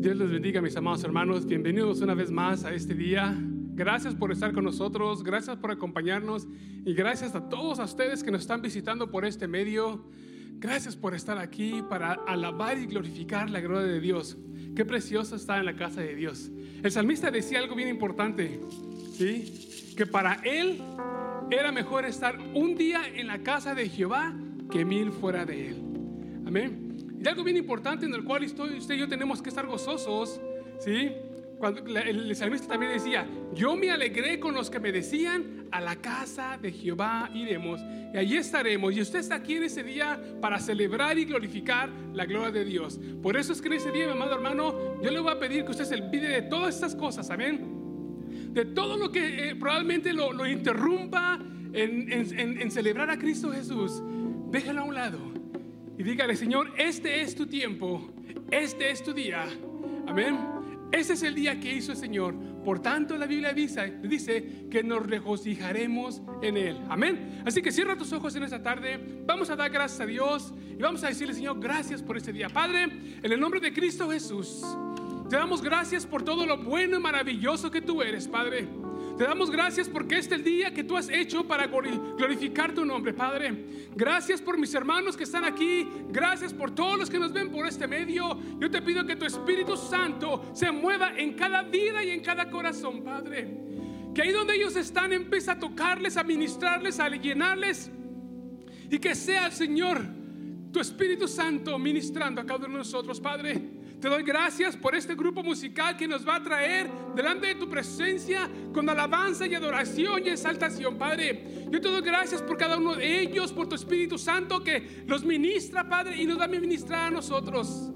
Dios les bendiga, mis amados hermanos. Bienvenidos una vez más a este día. Gracias por estar con nosotros, gracias por acompañarnos y gracias a todos a ustedes que nos están visitando por este medio. Gracias por estar aquí para alabar y glorificar la gloria de Dios. Qué precioso está en la casa de Dios. El salmista decía algo bien importante, ¿sí? Que para él era mejor estar un día en la casa de Jehová que mil fuera de él. Amén. Y algo bien importante en el cual usted y yo tenemos que estar gozosos, ¿sí? Cuando el salmista también decía, yo me alegré con los que me decían, a la casa de Jehová iremos y allí estaremos. Y usted está aquí en ese día para celebrar y glorificar la gloria de Dios. Por eso es que en ese día, mi amado hermano, yo le voy a pedir que usted se olvide de todas estas cosas, amén. De todo lo que eh, probablemente lo, interrumpa en, en celebrar a Cristo Jesús, déjalo a un lado y dígale, Señor, este es tu tiempo, este es tu día. Amén. Ese es el día que hizo el Señor. Por tanto, la Biblia dice que nos regocijaremos en Él. Amén. Así que cierra tus ojos en esta tarde. Vamos a dar gracias a Dios y vamos a decirle, Señor, gracias por este día. Padre, en el nombre de Cristo Jesús, te damos gracias por todo lo bueno y maravilloso que tú eres, Padre. Te damos gracias porque este es el día que tú has hecho para glorificar tu nombre, Padre. Gracias por mis hermanos que están aquí. Gracias por todos los que nos ven por este medio. Yo te pido que tu Espíritu Santo se mueva en cada vida y en cada corazón, Padre. Que ahí donde ellos están empiece a tocarles, a ministrarles, a llenarles. Y que sea, Señor, tu Espíritu Santo ministrando a cada uno de nosotros, Padre. Te doy gracias por este grupo musical que nos va a traer delante de tu presencia con alabanza y adoración y exaltación, Padre. Yo te doy gracias por cada uno de ellos, por tu Espíritu Santo que los ministra, Padre, y nos da a ministrar a nosotros.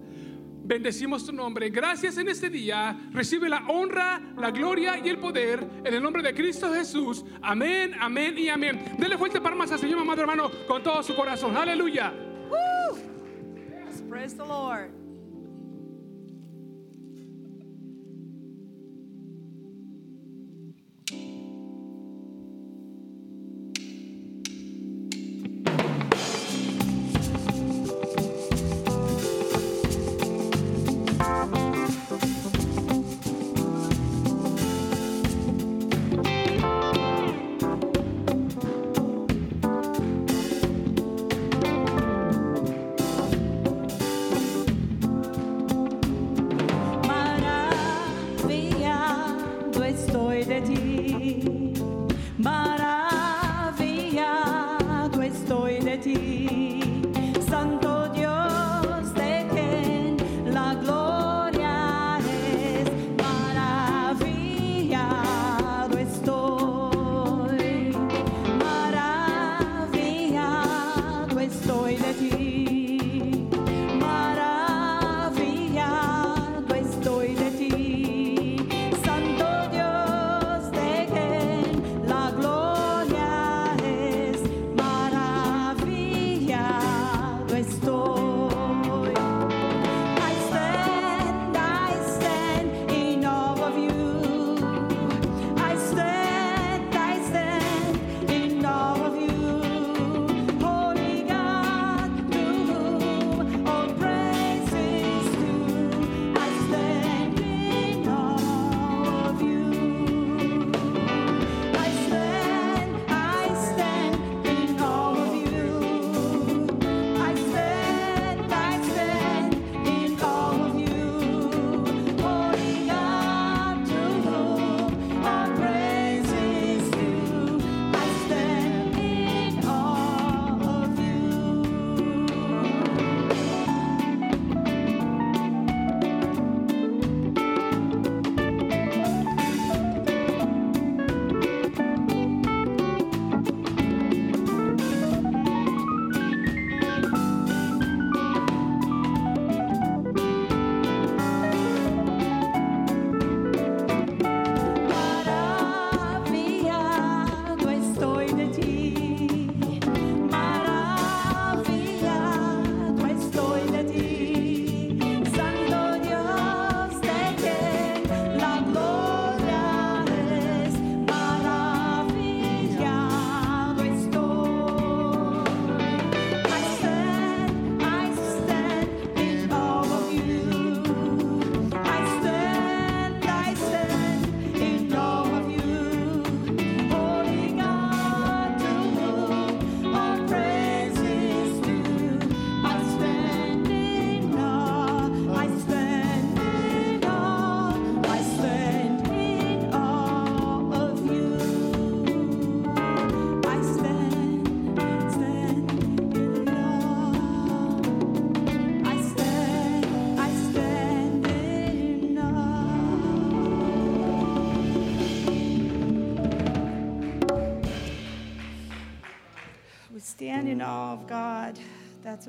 Bendecimos tu nombre. Gracias en este día. Recibe la honra, la gloria y el poder en el nombre de Cristo Jesús. Amén, amén y amén. Dele fuerte palmas al Señor, amado hermano, con todo su corazón. Aleluya. Praise the Lord.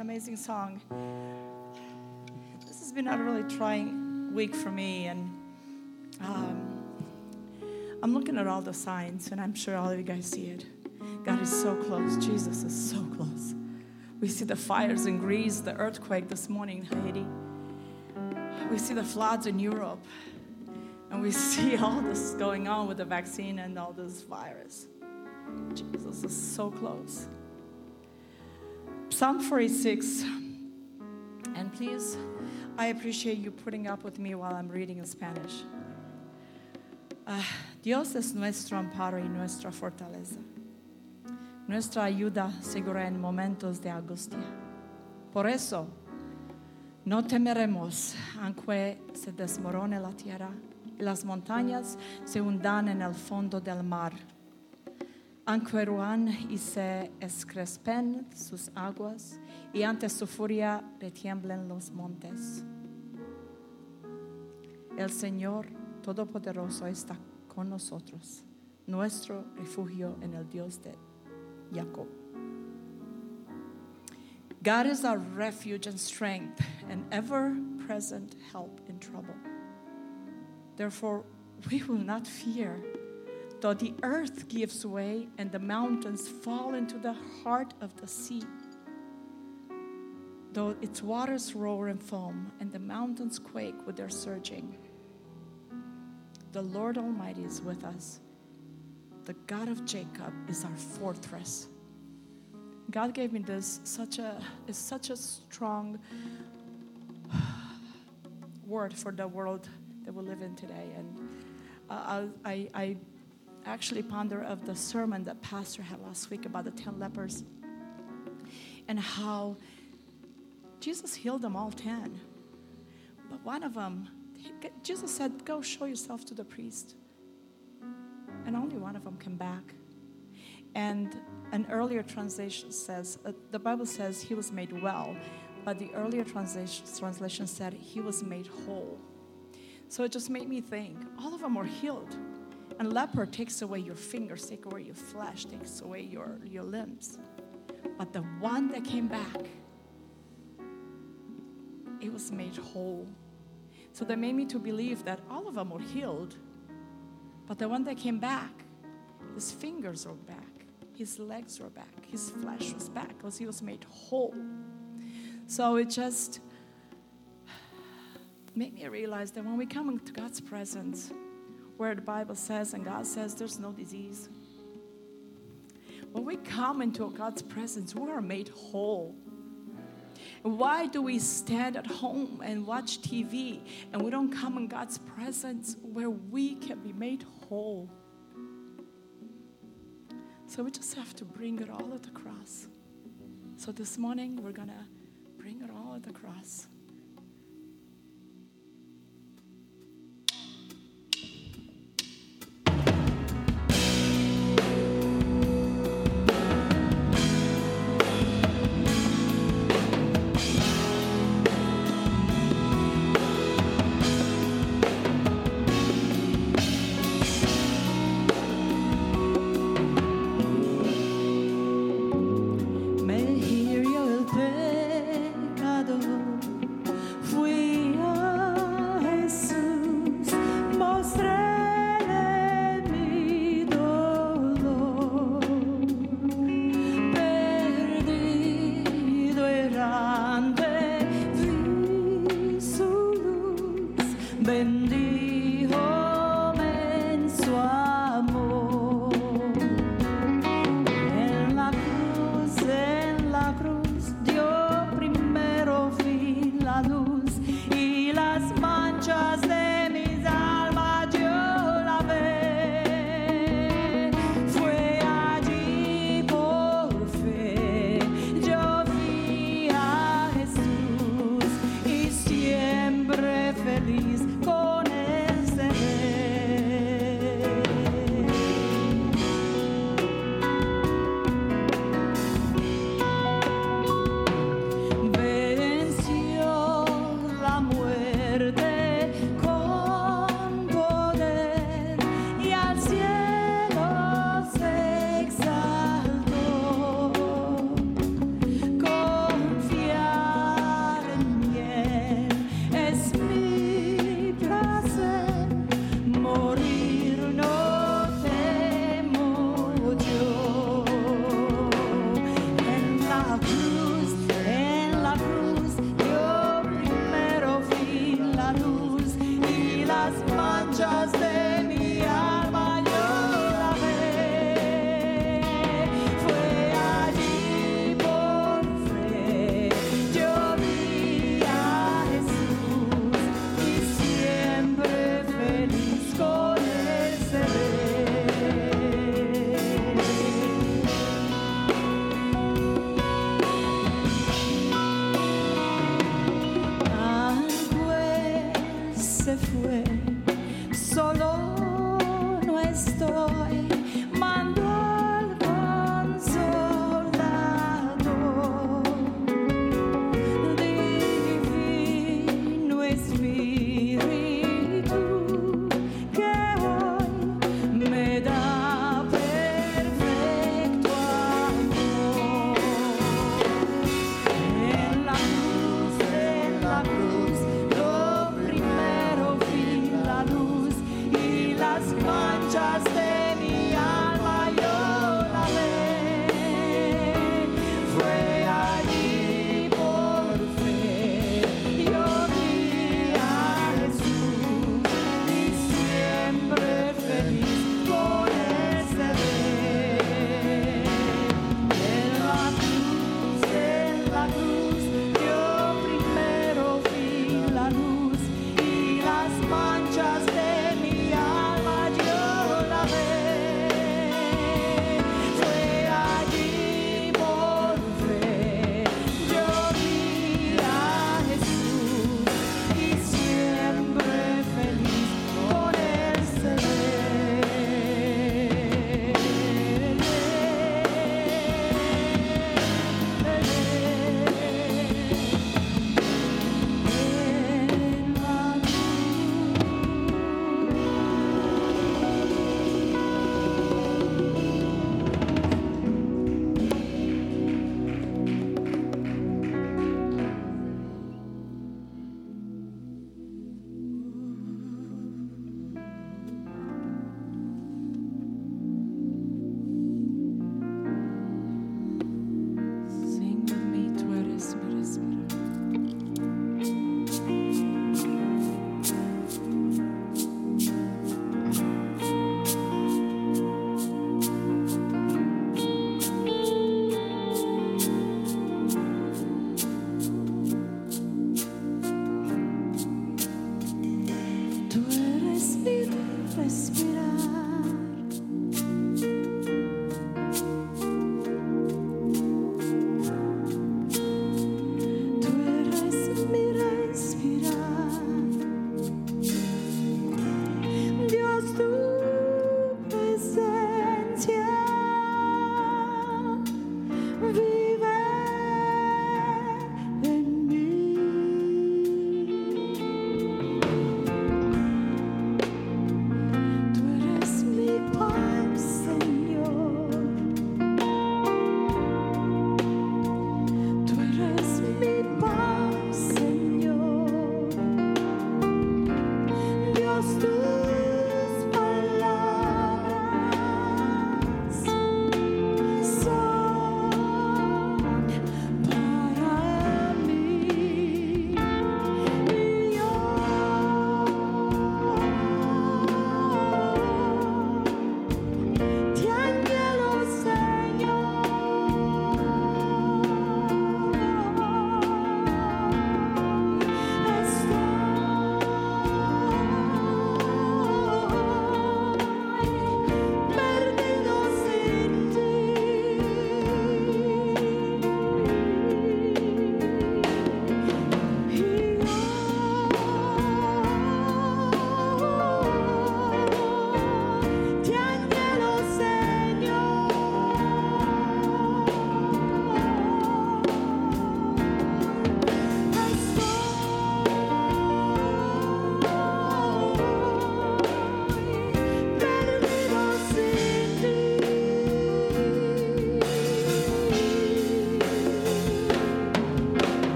An amazing song. This has been a really trying week for me, and um, I'm looking at all the signs, and I'm sure all of you guys see it. God is so close. Jesus is so close. We see the fires in Greece, the earthquake this morning in Haiti. We see the floods in Europe. And we see all this going on with the vaccine and all this virus. Jesus is so close. Psalm 46. And please, I appreciate you putting up with me while I'm reading in Spanish. Uh, Dios es nuestro amparo y nuestra fortaleza, nuestra ayuda segura en momentos de angustia. Por eso, no temeremos, aunque se desmorone la tierra y las montañas se hundan en el fondo del mar aunque ruan y se escrespen sus aguas y ante su furia retiemblen los montes. El Señor Todopoderoso está con nosotros, nuestro refugio en el Dios de Jacob. God is our refuge and strength, and ever present help in trouble. Therefore, we will not fear though the earth gives way and the mountains fall into the heart of the sea, though its waters roar and foam and the mountains quake with their surging. The Lord Almighty is with us. The God of Jacob is our fortress. God gave me this such a is such a strong word for the world that we live in today, and uh, I, I actually ponder of the sermon that Pastor had last week about the 10 lepers and how Jesus healed them all 10. But one of them, Jesus said, Go show yourself to the priest. And only one of them came back. And an earlier translation says, uh, the Bible says he was made well, but the earlier translation, translation said he was made whole. So it just made me think all of them were healed. And leper takes away your fingers, takes away your flesh, takes away your, your limbs. But the one that came back, it was made whole. So that made me to believe that all of them were healed. But the one that came back, his fingers were back, his legs were back, his flesh was back because he was made whole. So it just made me realize that when we come into God's presence, where the Bible says and God says there's no disease. When we come into God's presence, we are made whole. Why do we stand at home and watch TV and we don't come in God's presence where we can be made whole? So we just have to bring it all at the cross. So this morning we're going to bring it all at the cross.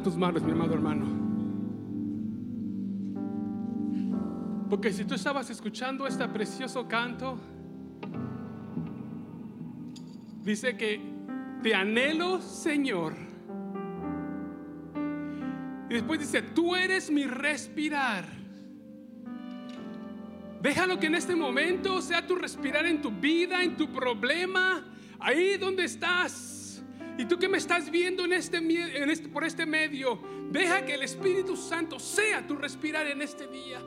Tus manos, mi amado hermano. Porque si tú estabas escuchando este precioso canto, dice que te anhelo, Señor. Y después dice, tú eres mi respirar. Déjalo que en este momento sea tu respirar en tu vida, en tu problema, ahí donde estás. Y tú que me estás viendo en este, en este, por este medio, deja que el Espíritu Santo sea tu respirar en este día.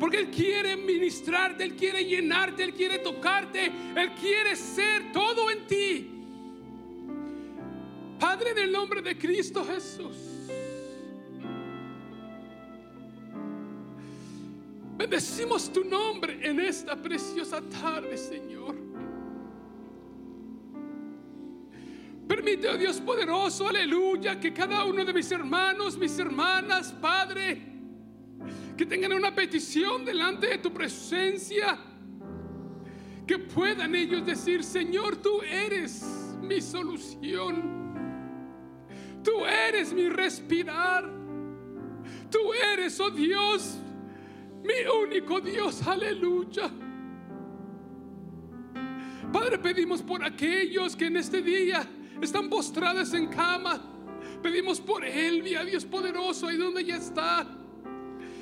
Porque Él quiere ministrarte, Él quiere llenarte, Él quiere tocarte, Él quiere ser todo en ti. Padre, en el nombre de Cristo Jesús. Bendecimos tu nombre en esta preciosa tarde, Señor. Permite, oh Dios poderoso, aleluya, que cada uno de mis hermanos, mis hermanas, Padre, que tengan una petición delante de tu presencia, que puedan ellos decir, Señor, tú eres mi solución. Tú eres mi respirar. Tú eres, oh Dios, mi único Dios, aleluya. Padre, pedimos por aquellos que en este día están postrados en cama. Pedimos por Elvia, Dios poderoso, ahí donde ella está.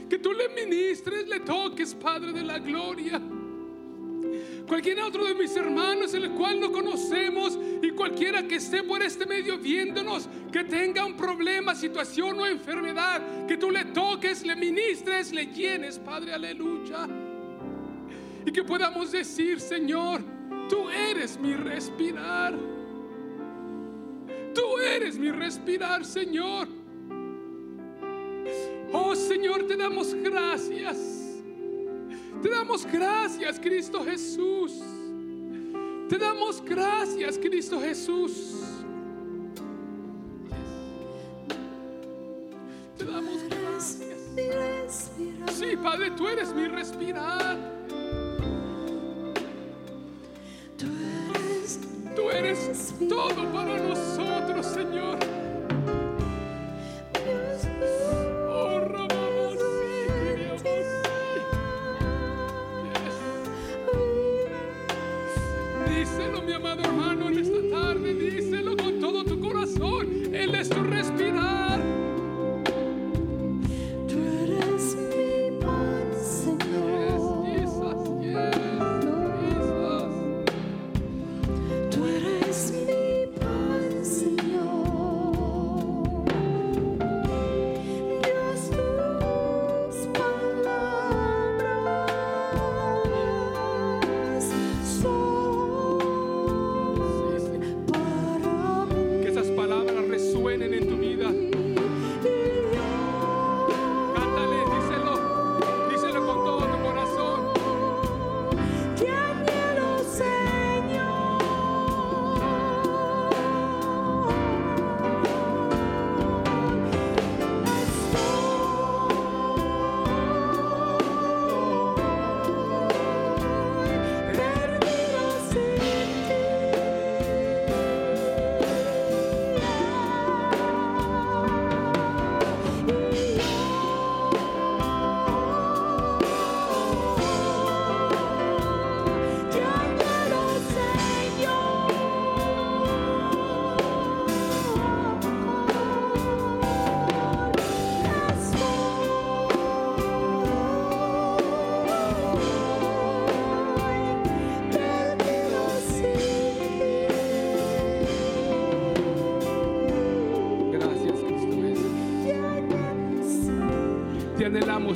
Que tú le ministres, le toques, Padre de la gloria. Cualquier otro de mis hermanos el cual no conocemos y cualquiera que esté por este medio viéndonos, que tenga un problema, situación o enfermedad, que tú le toques, le ministres, le llenes, Padre, aleluya. Y que podamos decir, Señor, tú eres mi respirar. Tú eres mi respirar, Señor. Oh Señor, te damos gracias. Te damos gracias, Cristo Jesús. Te damos gracias, Cristo Jesús. Te damos gracias. Sí, Padre, tú eres mi respirar. Tú eres todo para nosotros, Señor.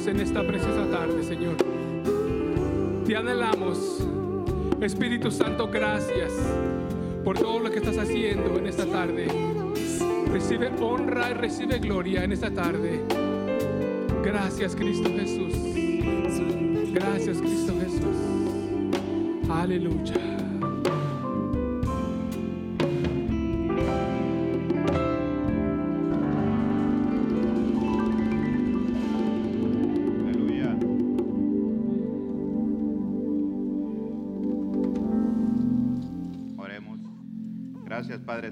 En esta preciosa tarde, Señor. Te anhelamos. Espíritu Santo, gracias por todo lo que estás haciendo en esta tarde. Recibe honra y recibe gloria en esta tarde. Gracias, Cristo Jesús. Gracias, Cristo Jesús. Aleluya.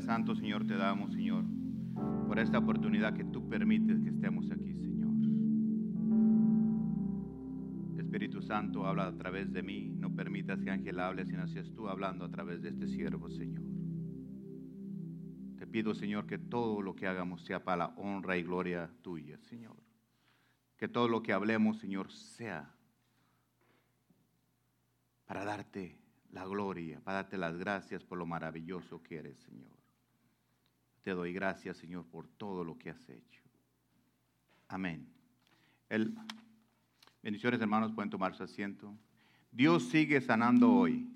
Santo, Señor, te damos, Señor, por esta oportunidad que tú permites que estemos aquí, Señor. Espíritu Santo, habla a través de mí. No permitas que Ángel hable, sino seas tú hablando a través de este siervo, Señor. Te pido, Señor, que todo lo que hagamos sea para la honra y gloria tuya, Señor. Que todo lo que hablemos, Señor, sea para darte la gloria, para darte las gracias por lo maravilloso que eres, Señor. Te doy gracias, Señor, por todo lo que has hecho. Amén. El- bendiciones, hermanos, pueden tomar su asiento. Dios sigue sanando hoy.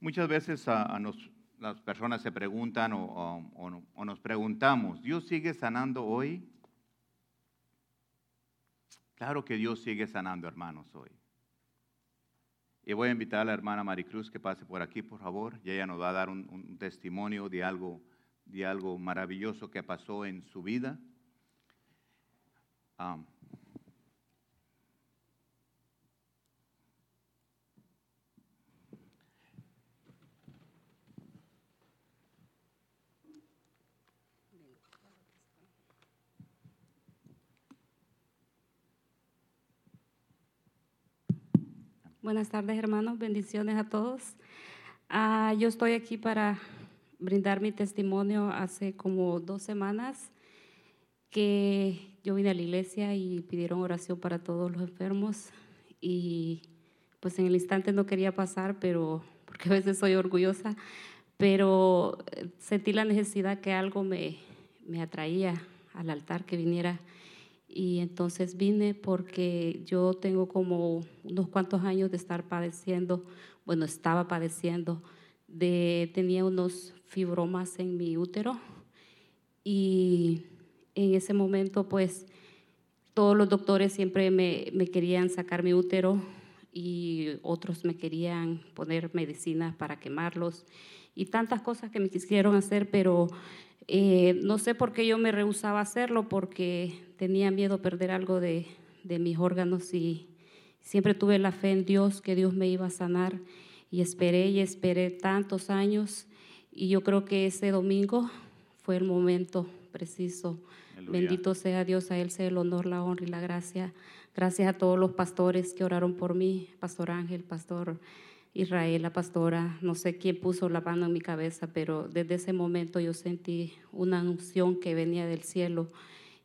Muchas veces las personas se preguntan o nos preguntamos, ¿Dios sigue sanando hoy? Claro que Dios sigue sanando, hermanos, hoy. Y voy a invitar a la hermana Maricruz que pase por aquí, por favor, y ella nos va a dar un, testimonio de algo, de algo maravilloso que pasó en su vida. Am, Buenas tardes, hermanos. Bendiciones a todos. Ah, yo estoy aquí para brindar mi testimonio hace como dos semanas que yo vine a la iglesia y pidieron oración para todos los enfermos y pues en el instante no quería pasar, pero porque a veces soy orgullosa, pero eh, sentí la necesidad que algo me, me atraía al altar que viniera y entonces vine porque yo tengo como unos cuantos años de estar padeciendo, bueno, estaba padeciendo, de, tenía unos fibromas en mi útero y en ese momento pues todos los doctores siempre me, me querían sacar mi útero y otros me querían poner medicinas para quemarlos y tantas cosas que me quisieron hacer, pero eh, no sé por qué yo me rehusaba a hacerlo, porque tenía miedo a perder algo de, de mis órganos y siempre tuve la fe en Dios, que Dios me iba a sanar y esperé y esperé tantos años y yo creo que ese domingo fue el momento preciso. Aleluya. Bendito sea Dios, a Él sea el honor, la honra y la gracia. Gracias a todos los pastores que oraron por mí, Pastor Ángel, Pastor Israel, la pastora, no sé quién puso la mano en mi cabeza, pero desde ese momento yo sentí una unción que venía del cielo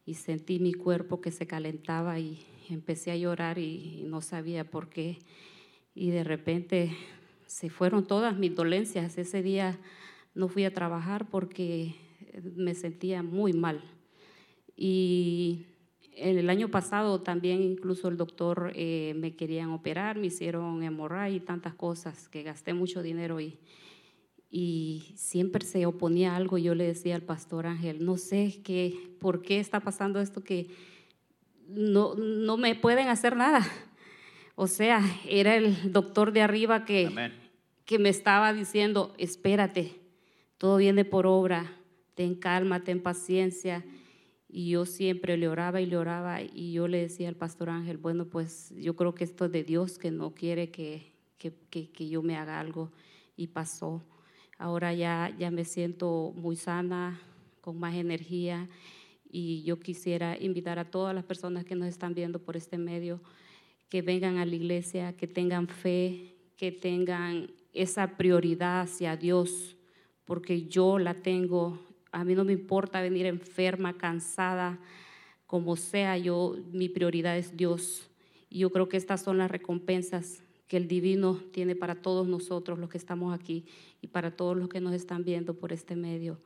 y sentí mi cuerpo que se calentaba y empecé a llorar y, no sabía por qué. Y de repente se fueron todas mis dolencias. Ese día no fui a trabajar porque me sentía muy mal. Y el año pasado también incluso el doctor eh, me querían operar, me hicieron hemorragia y tantas cosas que gasté mucho dinero y, y siempre se oponía a algo. Yo le decía al pastor Ángel, no sé qué, por qué está pasando esto que no, no me pueden hacer nada. O sea, era el doctor de arriba que, Amén. que me estaba diciendo, espérate, todo viene por obra, ten calma, ten paciencia. Y yo siempre le oraba y le oraba y yo le decía al pastor Ángel, bueno, pues yo creo que esto es de Dios que no quiere que, que, que- que yo me haga algo. Y pasó. Ahora ya, ya me siento muy sana, con más energía y yo quisiera invitar a todas las personas que nos están viendo por este medio que vengan a la iglesia, que tengan fe, que tengan esa prioridad hacia Dios, porque yo la tengo. A mí no me importa venir enferma, cansada, como sea, yo mi prioridad es Dios. Y yo creo que estas son las recompensas que el divino tiene para todos nosotros los que estamos aquí y para todos los que nos están viendo por este medio.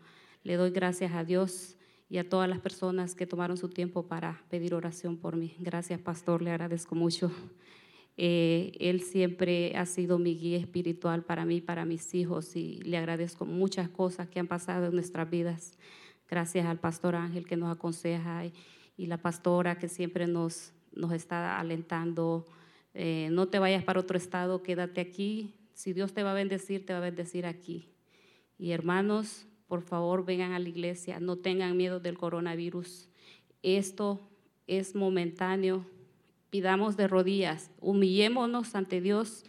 Le doy gracias a Dios y a todas las personas que tomaron su tiempo para pedir oración por mí. Gracias, pastor, le agradezco mucho. Eh, él siempre ha sido mi guía espiritual para mí, para mis hijos, y le agradezco muchas cosas que han pasado en nuestras vidas. Gracias al pastor Ángel que nos aconseja y, la pastora que siempre nos, nos está alentando. Eh, no te vayas para otro estado, quédate aquí. Si Dios te va a bendecir, te va a bendecir aquí. Y hermanos, por favor, vengan a la iglesia, no tengan miedo del coronavirus. Esto es momentáneo. Pidamos de rodillas, humillémonos ante Dios,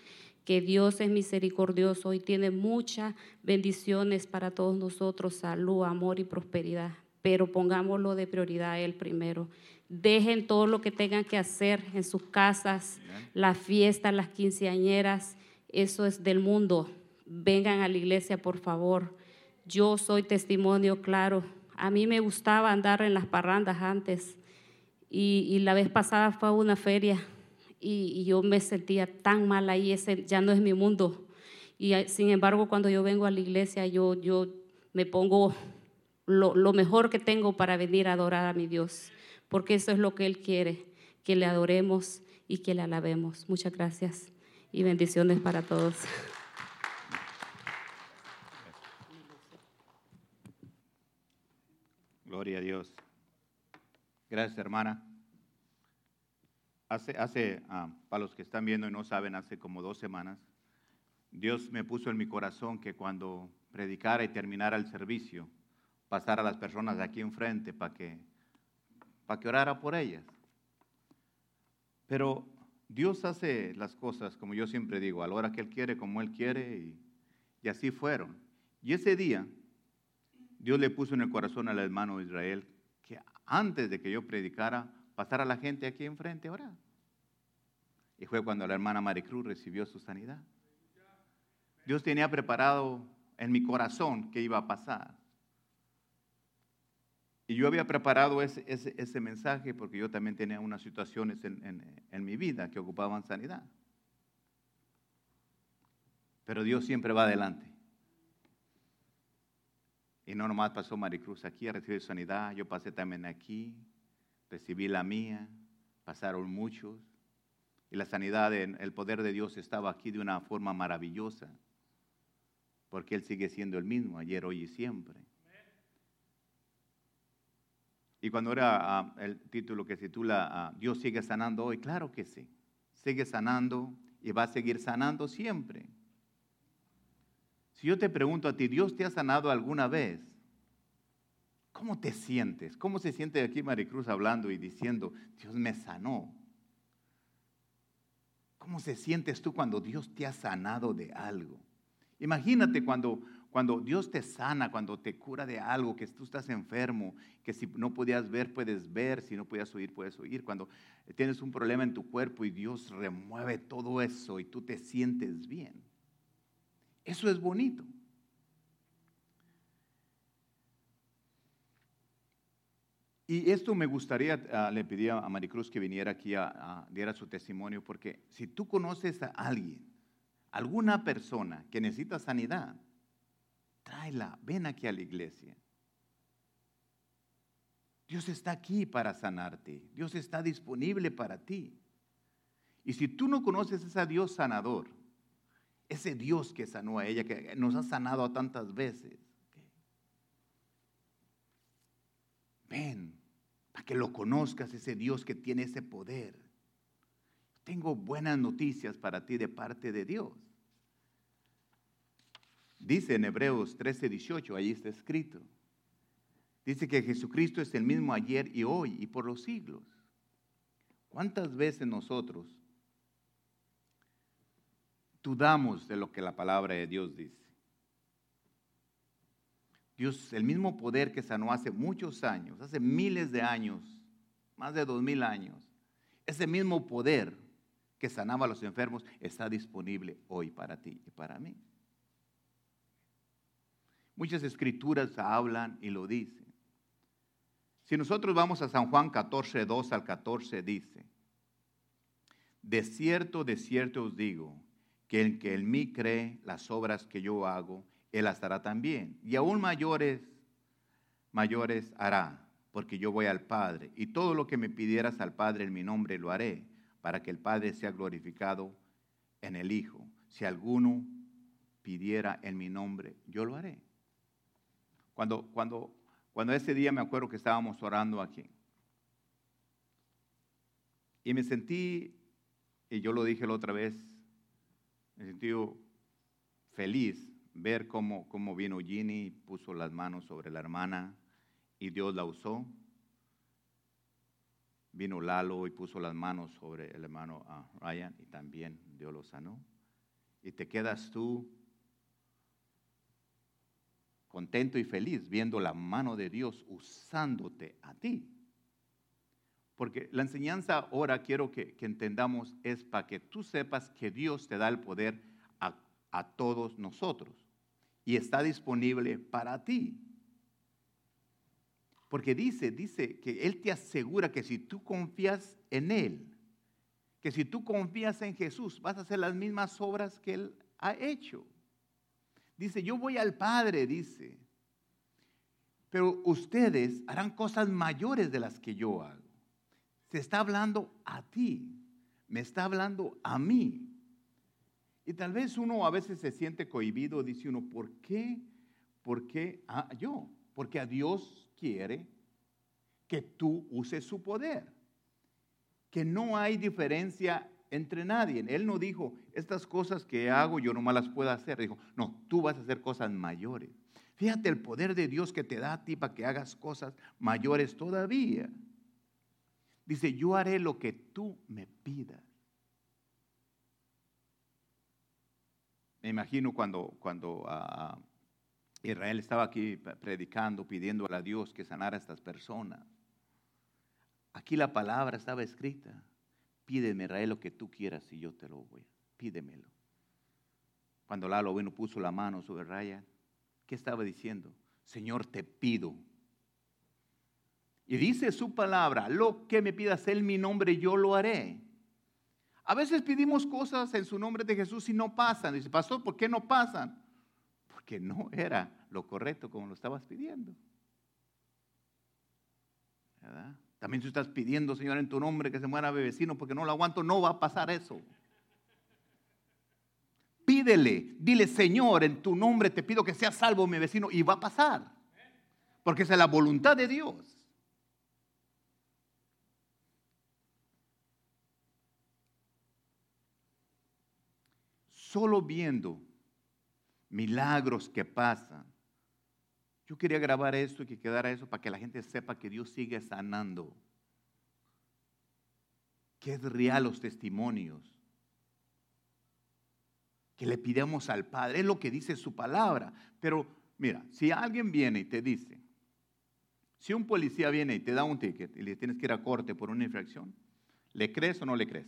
que Dios es misericordioso y tiene muchas bendiciones para todos nosotros, salud, amor y prosperidad. Pero pongámoslo de prioridad a Él primero. Dejen todo lo que tengan que hacer en sus casas, las fiestas, las quinceañeras, eso es del mundo. Vengan a la iglesia, por favor. Yo soy testimonio claro. A mí me gustaba andar en las parrandas antes y, la vez pasada fue a una feria y, yo me sentía tan mal ahí, ese ya no es mi mundo. Y eh, sin embargo, cuando yo vengo a la iglesia, yo, yo me pongo lo, lo mejor que tengo para venir a adorar a mi Dios, porque eso es lo que Él quiere, que le adoremos y que le alabemos. Muchas gracias y bendiciones para todos. Gloria a Dios. Gracias, hermana. Hace, hace ah, para los que están viendo y no saben, hace como dos semanas, Dios me puso en mi corazón que cuando predicara y terminara el servicio, pasara a las personas de aquí enfrente para que, para que orara por ellas. Pero Dios hace las cosas, como yo siempre digo, a la hora que Él quiere, como Él quiere, y, y así fueron. Y ese día, Dios le puso en el corazón al hermano Israel que antes de que yo predicara, pasara la gente aquí enfrente a orar. Y fue cuando la hermana Maricruz recibió su sanidad. Dios tenía preparado en mi corazón que iba a pasar. Y yo había preparado ese, mensaje porque yo también tenía unas situaciones en mi vida que ocupaban sanidad. Pero Dios siempre va adelante. Y no nomás pasó Maricruz aquí a recibir sanidad, yo pasé también aquí, recibí la mía, pasaron muchos. Y la sanidad, el poder de Dios estaba aquí de una forma maravillosa, porque Él sigue siendo el mismo, ayer, hoy y siempre. Y cuando era ah, el título que titula ah, Dios sigue sanando hoy, claro que sí, sigue sanando y va a seguir sanando siempre. Si yo te pregunto a ti, ¿Dios te ha sanado alguna vez? ¿Cómo te sientes? ¿Cómo se siente aquí Maricruz hablando y diciendo, Dios me sanó? ¿Cómo se sientes tú cuando Dios te ha sanado de algo? Imagínate cuando, cuando Dios te sana, cuando te cura de algo, que tú estás enfermo, que si no podías ver, puedes ver, si no podías oír, puedes oír. Cuando tienes un problema en tu cuerpo y Dios remueve todo eso y tú te sientes bien. Eso es bonito. Y esto me gustaría, ah, le pedí a Maricruz que viniera aquí a, a diera su testimonio, porque si tú conoces a alguien, alguna persona que necesita sanidad, tráela, ven aquí a la iglesia. Dios está aquí para sanarte, Dios está disponible para ti. Y si tú no conoces a ese Dios sanador, ese Dios que sanó a ella, que nos ha sanado a tantas veces. Ven, para que lo conozcas, ese Dios que tiene ese poder. Tengo buenas noticias para ti de parte de Dios. Dice en Hebreos 13, 18, ahí está escrito. Dice que Jesucristo es el mismo ayer y hoy y por los siglos. ¿Cuántas veces nosotros dudamos de lo que la palabra de Dios dice? Dios, el mismo poder que sanó hace muchos años, hace miles de años, más de dos mil años, ese mismo poder que sanaba a los enfermos está disponible hoy para ti y para mí. Muchas escrituras hablan y lo dicen. Si nosotros vamos a San Juan 14, 2 al 14, dice, de cierto, de cierto os digo, que el que en mí cree las obras que yo hago, él las hará también. Y aún mayores, mayores hará, porque yo voy al Padre. Y todo lo que me pidieras al Padre en mi nombre lo haré, para que el Padre sea glorificado en el Hijo. Si alguno pidiera en mi nombre, yo lo haré. Cuando, cuando, cuando ese día me acuerdo que estábamos orando aquí. Y me sentí, y yo lo dije la otra vez, me sentí feliz ver cómo, cómo vino Ginny, puso las manos sobre la hermana y Dios la usó. Vino Lalo y puso las manos sobre el hermano ah, Ryan y también Dios lo sanó. Y te quedas tú contento y feliz viendo la mano de Dios usándote a ti. Porque la enseñanza ahora quiero que, entendamos es para que tú sepas que Dios te da el poder a todos nosotros y está disponible para ti. Porque dice, dice que Él te asegura que si tú confías en Él, que si tú confías en Jesús, vas a hacer las mismas obras que Él ha hecho. Dice, yo voy al Padre, dice, pero ustedes harán cosas mayores de las que yo hago. Se está hablando a ti, me está hablando a mí. Y tal vez uno a veces se siente cohibido, dice uno, ¿por qué? ¿Por qué ah, yo? Porque a Dios quiere que tú uses su poder. Que no hay diferencia entre nadie. Él no dijo, estas cosas que hago yo nomás las puedo hacer. Dijo, no, tú vas a hacer cosas mayores. Fíjate el poder de Dios que te da a ti para que hagas cosas mayores todavía. Dice, yo haré lo que tú me pidas. Me imagino cuando, cuando ah, Israel estaba aquí predicando, pidiendo a Dios que sanara a estas personas. Aquí la palabra estaba escrita. Pídeme, Israel, lo que tú quieras y yo te lo voy. Pídemelo. Cuando Lalo bueno puso la mano sobre Raya, ¿qué estaba diciendo? Señor, te pido. Y dice su palabra, lo que me pidas en mi nombre, yo lo haré. A veces pedimos cosas en su nombre de Jesús y no pasan. Dice, pastor, ¿por qué no pasan? Porque no era lo correcto como lo estabas pidiendo. ¿Verdad? También tú estás pidiendo, Señor, en tu nombre que se muera mi vecino porque no lo aguanto, no va a pasar eso. Pídele, dile, Señor, en tu nombre te pido que sea salvo mi vecino y va a pasar. Porque es la voluntad de Dios. Solo viendo milagros que pasan. Yo quería grabar esto y que quedara eso para que la gente sepa que Dios sigue sanando. Que es real los testimonios. Que le pidamos al Padre. Es lo que dice su palabra. Pero mira, si alguien viene y te dice, si un policía viene y te da un ticket y le tienes que ir a corte por una infracción, ¿le crees o no le crees?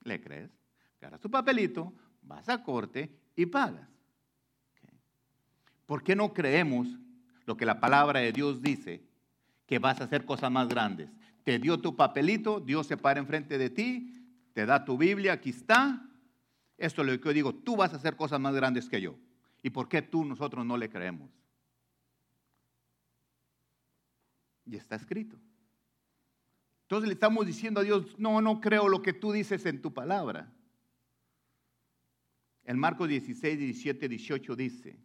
¿Le crees? Agarras tu papelito, vas a corte y pagas. ¿Por qué no creemos lo que la palabra de Dios dice? Que vas a hacer cosas más grandes. Te dio tu papelito, Dios se para enfrente de ti, te da tu Biblia, aquí está. Esto es lo que yo digo, tú vas a hacer cosas más grandes que yo. ¿Y por qué tú nosotros no le creemos? Y está escrito. Entonces le estamos diciendo a Dios, no, no creo lo que tú dices en tu palabra. En Marcos 16, 17, 18 dice,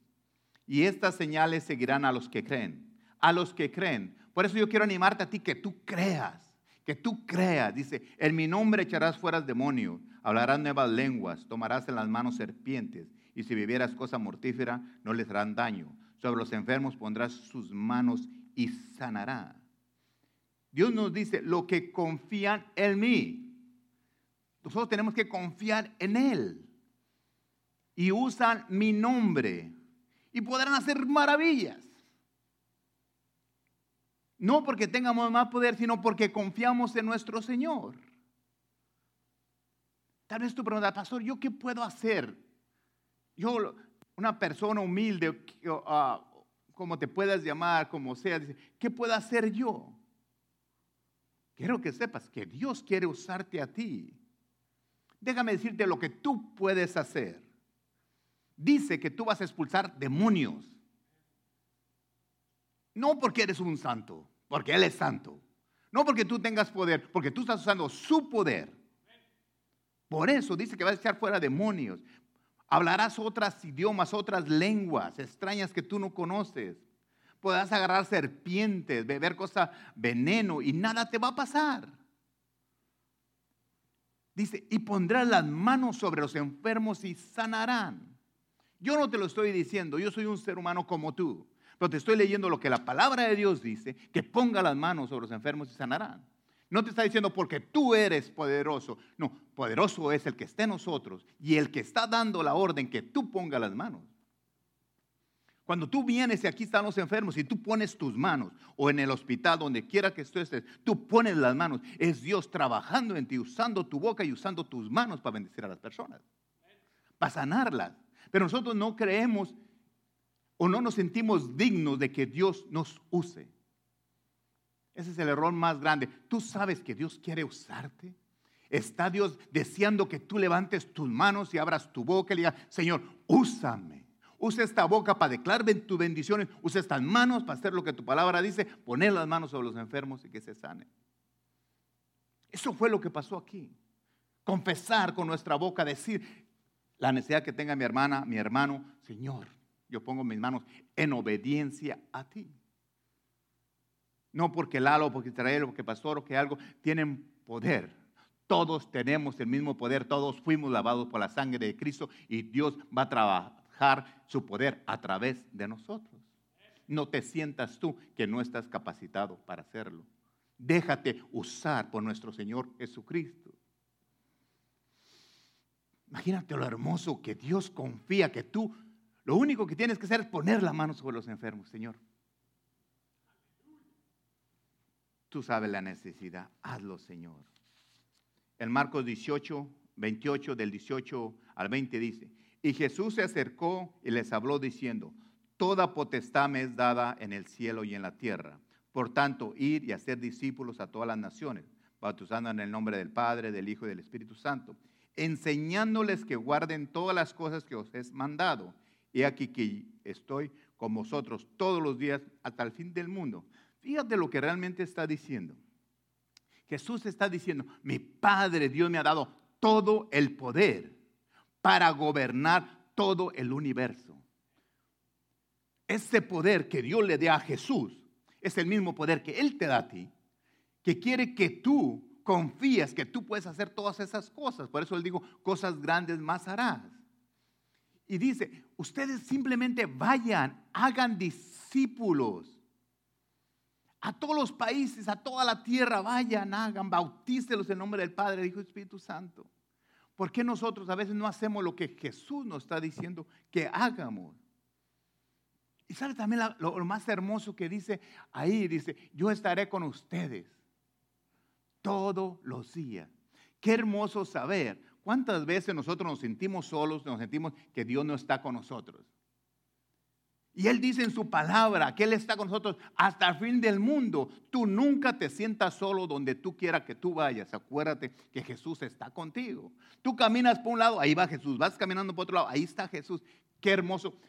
y estas señales seguirán a los que creen, a los que creen. Por eso yo quiero animarte a ti que tú creas, que tú creas. Dice, en mi nombre echarás fuera demonios, hablarás nuevas lenguas, tomarás en las manos serpientes, y si vivieras cosa mortífera, no les harán daño. Sobre los enfermos pondrás sus manos y sanará. Dios nos dice, lo que confían en mí. Nosotros tenemos que confiar en Él y usan mi nombre y podrán hacer maravillas. No porque tengamos más poder, sino porque confiamos en nuestro Señor. Tal vez tú preguntas, pastor, ¿yo qué puedo hacer? Yo, una persona humilde, uh, como te puedas llamar, como sea, dice, ¿qué puedo hacer yo? Quiero que sepas que Dios quiere usarte a ti. Déjame decirte lo que tú puedes hacer dice que tú vas a expulsar demonios. No porque eres un santo, porque Él es santo. No porque tú tengas poder, porque tú estás usando su poder. Por eso dice que vas a echar fuera demonios. Hablarás otras idiomas, otras lenguas extrañas que tú no conoces. Podrás agarrar serpientes, beber cosas veneno y nada te va a pasar. Dice, y pondrás las manos sobre los enfermos y sanarán. Yo no te lo estoy diciendo, yo soy un ser humano como tú, pero te estoy leyendo lo que la palabra de Dios dice, que ponga las manos sobre los enfermos y sanarán. No te está diciendo porque tú eres poderoso. No, poderoso es el que está en nosotros y el que está dando la orden que tú pongas las manos. Cuando tú vienes y aquí están los enfermos y tú pones tus manos o en el hospital, donde quiera que tú estés, tú pones las manos, es Dios trabajando en ti, usando tu boca y usando tus manos para bendecir a las personas, para sanarlas. Pero nosotros no creemos o no nos sentimos dignos de que Dios nos use. Ese es el error más grande. Tú sabes que Dios quiere usarte. Está Dios deseando que tú levantes tus manos y abras tu boca y le digas, Señor, úsame. Usa esta boca para declarar tus bendiciones. Usa estas manos para hacer lo que tu palabra dice. Poner las manos sobre los enfermos y que se sanen. Eso fue lo que pasó aquí. Confesar con nuestra boca, decir la necesidad que tenga mi hermana, mi hermano, Señor, yo pongo mis manos en obediencia a ti. No porque Lalo, porque Israel, porque Pastor, o que algo, tienen poder. Todos tenemos el mismo poder, todos fuimos lavados por la sangre de Cristo y Dios va a trabajar su poder a través de nosotros. No te sientas tú que no estás capacitado para hacerlo. Déjate usar por nuestro Señor Jesucristo. Imagínate lo hermoso que Dios confía que tú, lo único que tienes que hacer es poner la mano sobre los enfermos, Señor. Tú sabes la necesidad, hazlo, Señor. En Marcos 18, 28, del 18 al 20 dice, y Jesús se acercó y les habló diciendo, Toda potestad me es dada en el cielo y en la tierra. Por tanto, ir y hacer discípulos a todas las naciones, bautizando en el nombre del Padre, del Hijo y del Espíritu Santo, enseñándoles que guarden todas las cosas que os he mandado. Y aquí que estoy con vosotros todos los días hasta el fin del mundo. Fíjate lo que realmente está diciendo. Jesús está diciendo, mi Padre Dios me ha dado todo el poder para gobernar todo el universo. Ese poder que Dios le dé a Jesús es el mismo poder que Él te da a ti, que quiere que tú confíes que tú puedes hacer todas esas cosas. Por eso Él dijo, cosas grandes más harás. Y dice, ustedes simplemente vayan, hagan discípulos. A todos los países, a toda la tierra, vayan, hagan, bautícelos en nombre del Padre, del Hijo y Espíritu Santo. ¿Por qué nosotros a veces no hacemos lo que Jesús nos está diciendo que hagamos? Y sabe también lo, lo más hermoso que dice ahí, dice, yo estaré con ustedes todos los días. Qué hermoso saber cuántas veces nosotros nos sentimos solos, nos sentimos que Dios no está con nosotros. Y Él dice en su palabra que Él está con nosotros hasta el fin del mundo. Tú nunca te sientas solo donde tú quieras que tú vayas. Acuérdate que Jesús está contigo. Tú caminas por un lado, ahí va Jesús. Vas caminando por otro lado, ahí está Jesús. Qué hermoso.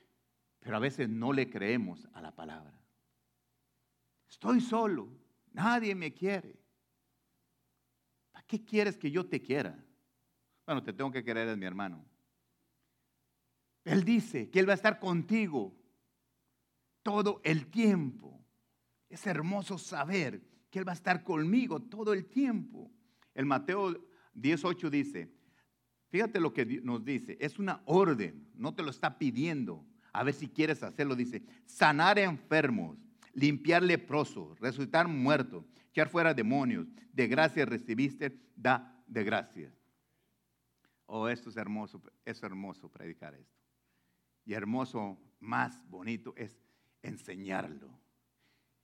Pero a veces no le creemos a la palabra. Estoy solo. Nadie me quiere. ¿Para qué quieres que yo te quiera? Bueno, te tengo que querer, es mi hermano. Él dice que Él va a estar contigo todo el tiempo. Es hermoso saber que Él va a estar conmigo todo el tiempo. El Mateo 18 dice, fíjate lo que nos dice, es una orden, no te lo está pidiendo. A ver si quieres hacerlo, dice, sanar enfermos, limpiar leprosos, resucitar muertos, echar fuera demonios, de gracia recibiste, da de gracias. Oh, esto es hermoso, es hermoso predicar esto. Y hermoso, más bonito es enseñarlo.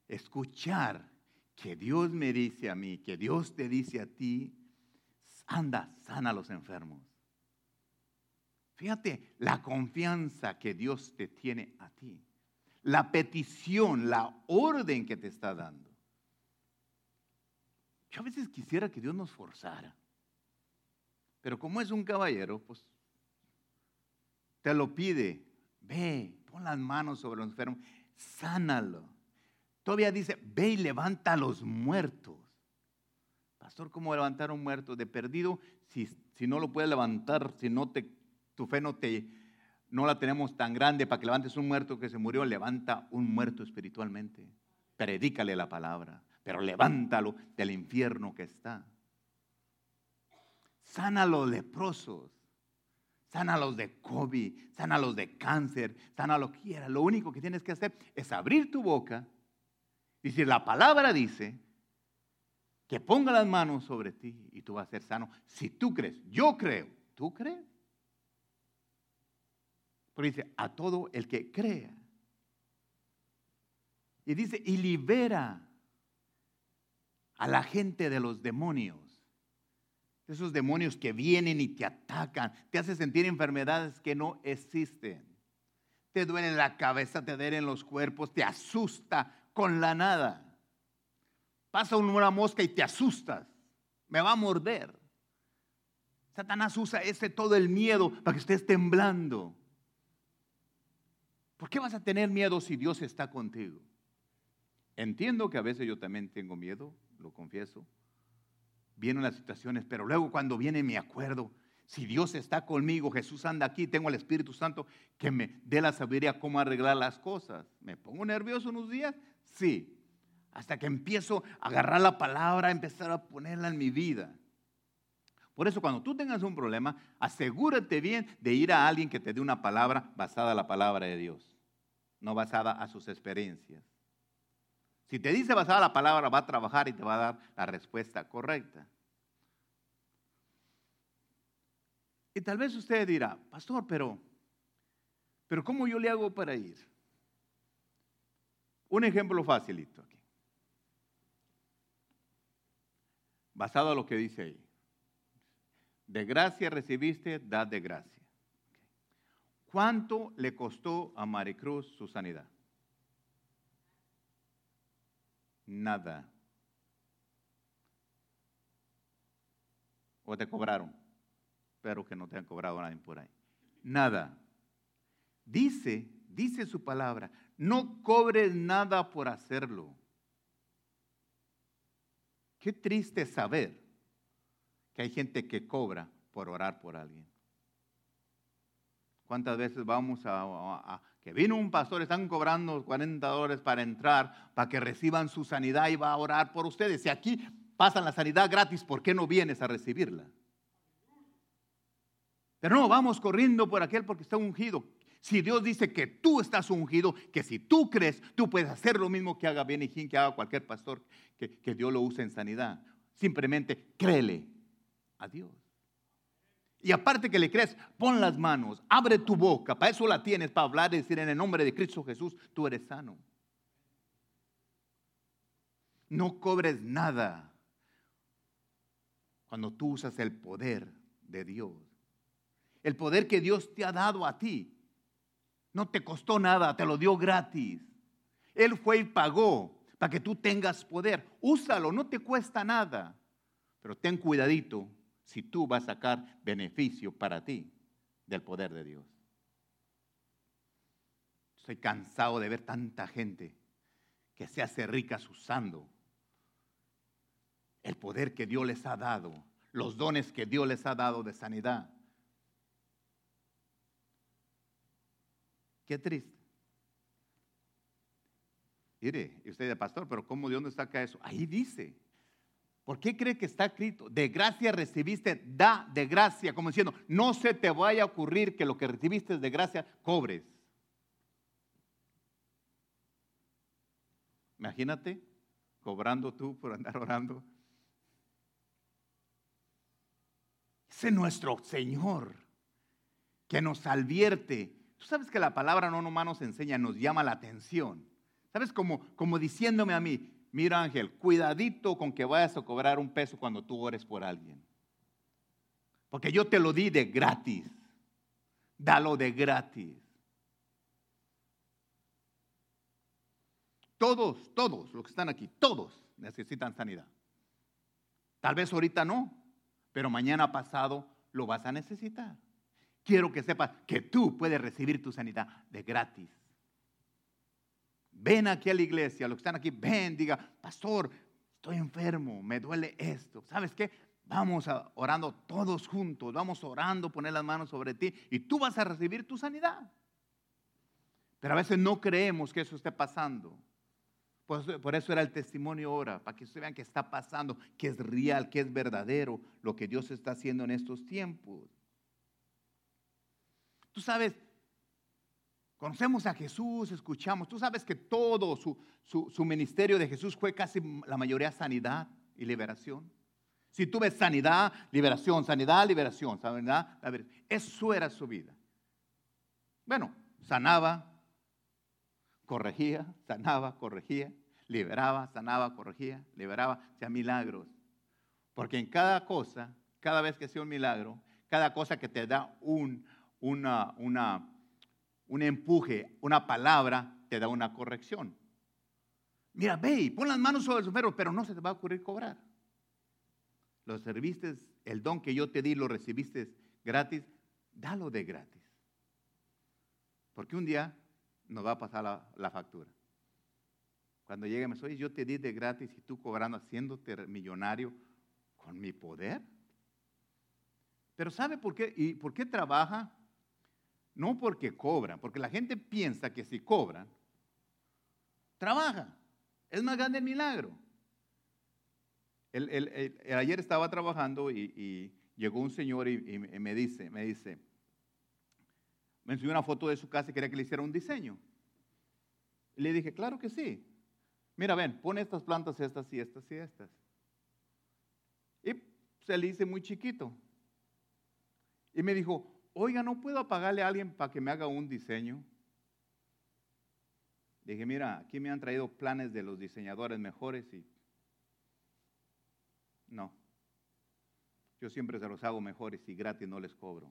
Escuchar que Dios me dice a mí, que Dios te dice a ti, anda, sana a los enfermos. Fíjate la confianza que Dios te tiene a ti. La petición, la orden que te está dando. Yo a veces quisiera que Dios nos forzara. Pero como es un caballero, pues te lo pide. Ve, pon las manos sobre los enfermos sánalo. Todavía dice, ve y levanta a los muertos. Pastor, ¿cómo levantar a un muerto? De perdido, si, si no lo puedes levantar, si no te, tu fe no te, no la tenemos tan grande para que levantes un muerto que se murió, levanta un muerto espiritualmente. Predícale la palabra, pero levántalo del infierno que está. Sana a los leprosos. Sana los de COVID, sana los de cáncer, sana lo que quiera. Lo único que tienes que hacer es abrir tu boca, decir la palabra dice, que ponga las manos sobre ti y tú vas a ser sano. Si tú crees, yo creo, ¿tú crees? Pero dice, a todo el que crea. Y dice, y libera a la gente de los demonios. De esos demonios que vienen y te atacan, te hace sentir enfermedades que no existen. Te duele la cabeza, te duelen los cuerpos, te asusta con la nada. Pasa una mosca y te asustas. Me va a morder. Satanás usa ese todo el miedo para que estés temblando. ¿Por qué vas a tener miedo si Dios está contigo? Entiendo que a veces yo también tengo miedo, lo confieso. Vienen las situaciones, pero luego cuando viene me acuerdo, si Dios está conmigo, Jesús anda aquí, tengo el Espíritu Santo que me dé la sabiduría cómo arreglar las cosas. ¿Me pongo nervioso unos días? Sí. Hasta que empiezo a agarrar la palabra, empezar a ponerla en mi vida. Por eso cuando tú tengas un problema, asegúrate bien de ir a alguien que te dé una palabra basada en la palabra de Dios, no basada a sus experiencias. Si te dice basada la palabra, va a trabajar y te va a dar la respuesta correcta. Y tal vez usted dirá, pastor, pero, pero ¿cómo yo le hago para ir? Un ejemplo facilito aquí. Basado en lo que dice ahí. De gracia recibiste, da de gracia. ¿Cuánto le costó a Maricruz su sanidad? Nada. ¿O te cobraron? Espero que no te han cobrado nadie por ahí. Nada. Dice, dice su palabra, no cobres nada por hacerlo. Qué triste saber que hay gente que cobra por orar por alguien. ¿Cuántas veces vamos a, que vino un pastor, están cobrando 40 dólares para entrar, para que reciban su sanidad y va a orar por ustedes? Si aquí pasan la sanidad gratis, ¿por qué no vienes a recibirla? Pero no, vamos corriendo por aquel porque está ungido. Si Dios dice que tú estás ungido, que si tú crees, tú puedes hacer lo mismo que haga Benny que haga cualquier pastor, que, que Dios lo use en sanidad. Simplemente créele a Dios. Y aparte que le crees, pon las manos, abre tu boca, para eso la tienes, para hablar y decir en el nombre de Cristo Jesús, tú eres sano. No cobres nada cuando tú usas el poder de Dios. El poder que Dios te ha dado a ti. No te costó nada, te lo dio gratis. Él fue y pagó para que tú tengas poder. Úsalo, no te cuesta nada. Pero ten cuidadito si tú vas a sacar beneficio para ti del poder de Dios. Estoy cansado de ver tanta gente que se hace ricas usando el poder que Dios les ha dado, los dones que Dios les ha dado de sanidad. Qué triste. Mire, usted dice, pastor, pero ¿cómo de dónde saca eso? Ahí dice. ¿Por qué cree que está escrito? De gracia recibiste, da de gracia, como diciendo, no se te vaya a ocurrir que lo que recibiste de gracia cobres. Imagínate cobrando tú por andar orando. Ese es nuestro Señor que nos advierte. Tú sabes que la palabra no nomás nos enseña, nos llama la atención. ¿Sabes? Como, como diciéndome a mí, mira Ángel, cuidadito con que vayas a cobrar un peso cuando tú ores por alguien. Porque yo te lo di de gratis. Dalo de gratis. Todos, todos los que están aquí, todos necesitan sanidad. Tal vez ahorita no, pero mañana pasado lo vas a necesitar. Quiero que sepas que tú puedes recibir tu sanidad de gratis. Ven aquí a la iglesia, los que están aquí, ven, diga, pastor, estoy enfermo, me duele esto. ¿Sabes qué? Vamos a, orando todos juntos, vamos orando, poner las manos sobre ti y tú vas a recibir tu sanidad. Pero a veces no creemos que eso esté pasando. Por eso, por eso era el testimonio ahora, para que ustedes vean que está pasando, que es real, que es verdadero lo que Dios está haciendo en estos tiempos. Tú sabes, conocemos a Jesús, escuchamos, tú sabes que todo su, su- ministerio de Jesús fue casi la mayoría sanidad. y liberación. Si tuve sanidad, liberación, sanidad, liberación, sanidad, liber- eso era su vida. Bueno, sanaba, corregía, sanaba, corregía, liberaba, sanaba, corregía, liberaba, hacía milagros. Porque en cada cosa, cada vez que hacía un milagro, cada cosa que te da un, una, una, un empuje, una palabra, te da una corrección. Mira, ve y pon las manos sobre el enfermo, pero no se te va a ocurrir cobrar. Lo serviste, el don que yo te di, lo recibiste gratis, dalo de gratis. Porque un día nos va a pasar la, la factura. Cuando llegue, me soy, yo te di de gratis y tú cobrando, haciéndote millonario con mi poder. Pero ¿sabe por qué? ¿Y por qué trabaja? No porque cobran, porque la gente piensa que si cobran, trabaja. Es más grande el milagro. El- ayer estaba trabajando y, llegó un señor y, me dice, me dice, me enseñó una foto de su casa y quería que le hiciera un diseño. Le dije, claro que sí. Mira, ven, pon estas plantas, estas y estas y estas. Y se le hice muy chiquito. Y me dijo, oiga, ¿no puedo pagarle a alguien para que me haga un diseño? Dije, mira, aquí me han traído planes de los diseñadores mejores y no. Yo siempre se los hago mejores y gratis no les cobro.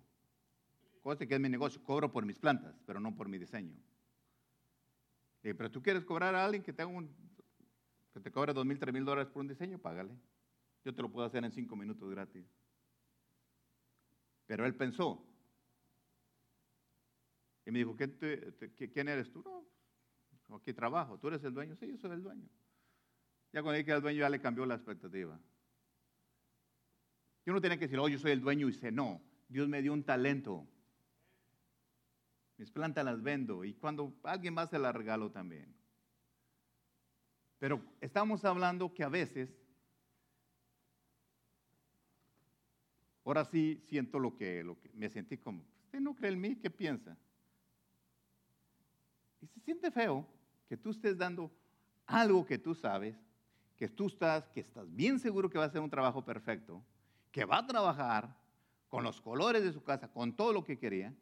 Cosa que es mi negocio, cobro por mis plantas, pero no por mi diseño. Dije, pero tú quieres cobrar a alguien que te un, que te cobre dos mil, tres mil dólares por un diseño, págale. Yo te lo puedo hacer en cinco minutos gratis. Pero él pensó. Y me dijo, ¿quién, quién eres tú? No, aquí trabajo. ¿Tú eres el dueño? Sí, yo soy el dueño. Ya cuando dije que era el dueño ya le cambió la expectativa. Yo no tenía que decir, oh, yo soy el dueño y sé, no. Dios me dio un talento. Mis plantas las vendo y cuando alguien más se las regalo también. Pero estamos hablando que a veces, ahora sí siento lo que, lo que me sentí como, usted no cree en mí, ¿qué piensa? Y se siente feo que tú estés dando algo que tú sabes, que tú estás, que estás bien seguro que va a ser un trabajo perfecto, que va a trabajar con los colores de su casa, con todo lo que quería.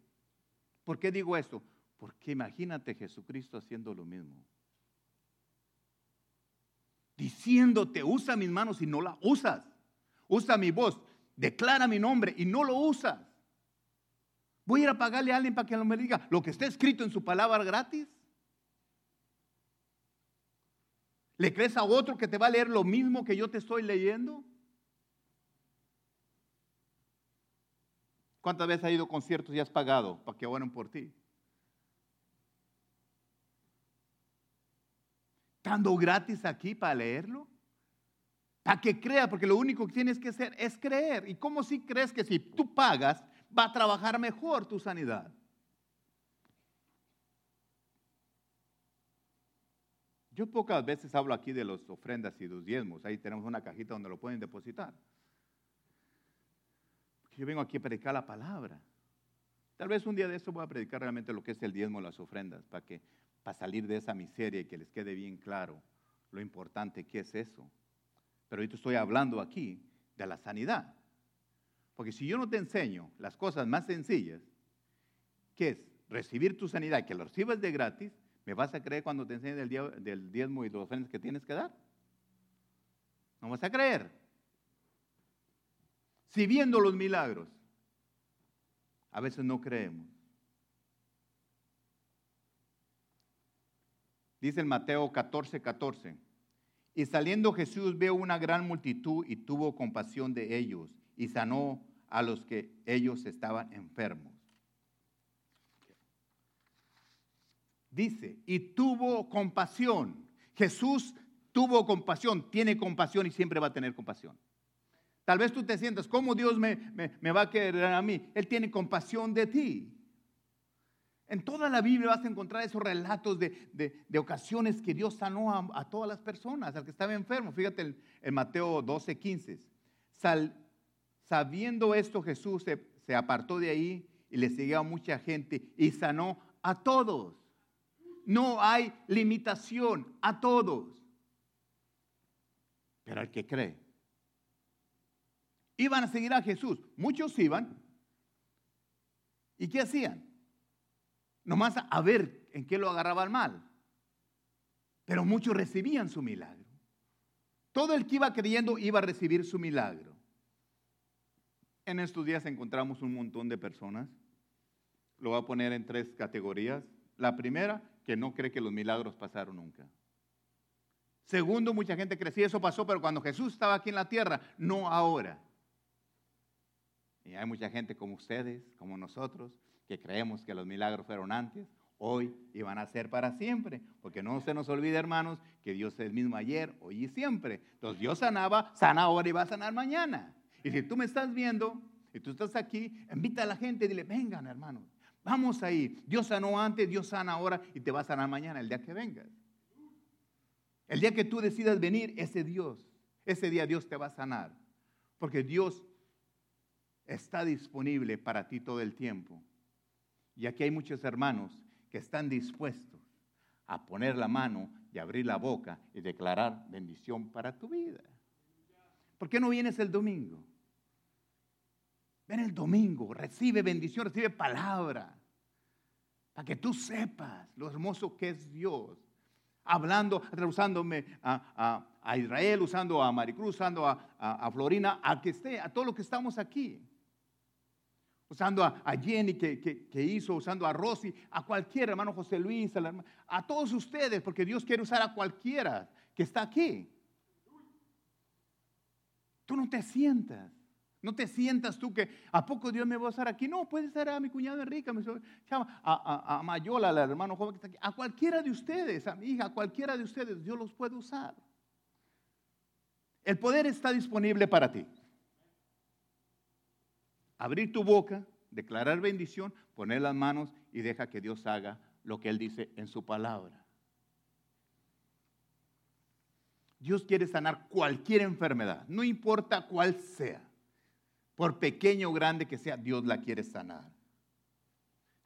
¿Por qué digo esto? Porque imagínate Jesucristo haciendo lo mismo. Diciéndote, usa mis manos y no la usas. Usa mi voz, declara mi nombre y no lo usas. Voy a ir a pagarle a alguien para que me diga lo que está escrito en su palabra gratis. ¿Le crees a otro que te va a leer lo mismo que yo te estoy leyendo? ¿Cuántas veces has ido a conciertos y has pagado para que oren por ti? ¿Estando gratis aquí para leerlo? Para que crea, porque lo único que tienes que hacer es creer. ¿Y cómo si crees que si tú pagas va a trabajar mejor tu sanidad? Yo pocas veces hablo aquí de las ofrendas y los diezmos. Ahí tenemos una cajita donde lo pueden depositar. Yo vengo aquí a predicar la palabra. Tal vez un día de esto voy a predicar realmente lo que es el diezmo y las ofrendas, para que para salir de esa miseria y que les quede bien claro lo importante que es eso. Pero ahorita estoy hablando aquí de la sanidad. Porque si yo no te enseño las cosas más sencillas, que es recibir tu sanidad que lo recibas de gratis, ¿me vas a creer cuando te enseñe del, del diezmo y las ofrendas que tienes que dar? No vas a creer. Si viendo los milagros, a veces no creemos. Dice en Mateo 14, 14. Y saliendo Jesús vio una gran multitud y tuvo compasión de ellos y sanó a los que ellos estaban enfermos. Dice, y tuvo compasión. Jesús tuvo compasión, tiene compasión y siempre va a tener compasión. Tal vez tú te sientas, ¿cómo Dios me, me- va a querer a mí? Él tiene compasión de ti. En toda la Biblia vas a encontrar esos relatos de, de- de ocasiones que Dios sanó a, todas las personas, al que estaba enfermo. Fíjate en, en Mateo 12, 15. Sal- sabiendo esto, Jesús se, se apartó de ahí y le seguía a mucha gente y sanó a todos. No hay limitación a todos. Pero al que cree, Iban a seguir a Jesús. Muchos iban. ¿Y qué hacían? Nomás a ver en qué lo agarraba el mal. Pero muchos recibían su milagro. Todo el que iba creyendo iba a recibir su milagro. En estos días encontramos un montón de personas. Lo voy a poner en tres categorías. La primera, que no cree que los milagros pasaron nunca. Segundo, mucha gente cree, sí, eso pasó, pero cuando Jesús estaba aquí en la tierra, no ahora. Y hay mucha gente como ustedes, como nosotros, que creemos que los milagros fueron antes, hoy y van a ser para siempre. Porque no se nos olvide, hermanos, que Dios es el mismo ayer, hoy y siempre. Entonces Dios sanaba, sana ahora y va a sanar mañana. Y si tú me estás viendo y tú estás aquí, invita a la gente y dile, vengan, hermanos, vamos ahí. Dios sanó antes, Dios sana ahora y te va a sanar mañana, el día que vengas. El día que tú decidas venir, ese Dios, ese día Dios te va a sanar. Porque Dios está disponible para ti todo el tiempo. Y aquí hay muchos hermanos que están dispuestos a poner la mano y abrir la boca y declarar bendición para tu vida. ¿Por qué no vienes el domingo? Ven el domingo, recibe bendición, recibe palabra, para que tú sepas lo hermoso que es Dios. Hablando, usándome a, a- a Israel, usando a Maricruz, usando a, a- Florina, a que esté, a todo lo que estamos aquí usando a, Jenny que, que- hizo, usando a Rosy, a cualquier hermano José Luis, a, a todos ustedes, porque Dios quiere usar a cualquiera que está aquí. Tú no te sientas, no te sientas tú que a poco Dios me va a usar aquí. No, puede ser a mi cuñado Enrique, a- a Mayola, al hermano joven que está aquí, a cualquiera de ustedes, a mi hija, a cualquiera de ustedes, Dios los puede usar. El poder está disponible para ti abrir tu boca, declarar bendición, poner las manos y deja que Dios haga lo que Él dice en su palabra. Dios quiere sanar cualquier enfermedad, no importa cuál sea. Por pequeño o grande que sea, Dios la quiere sanar.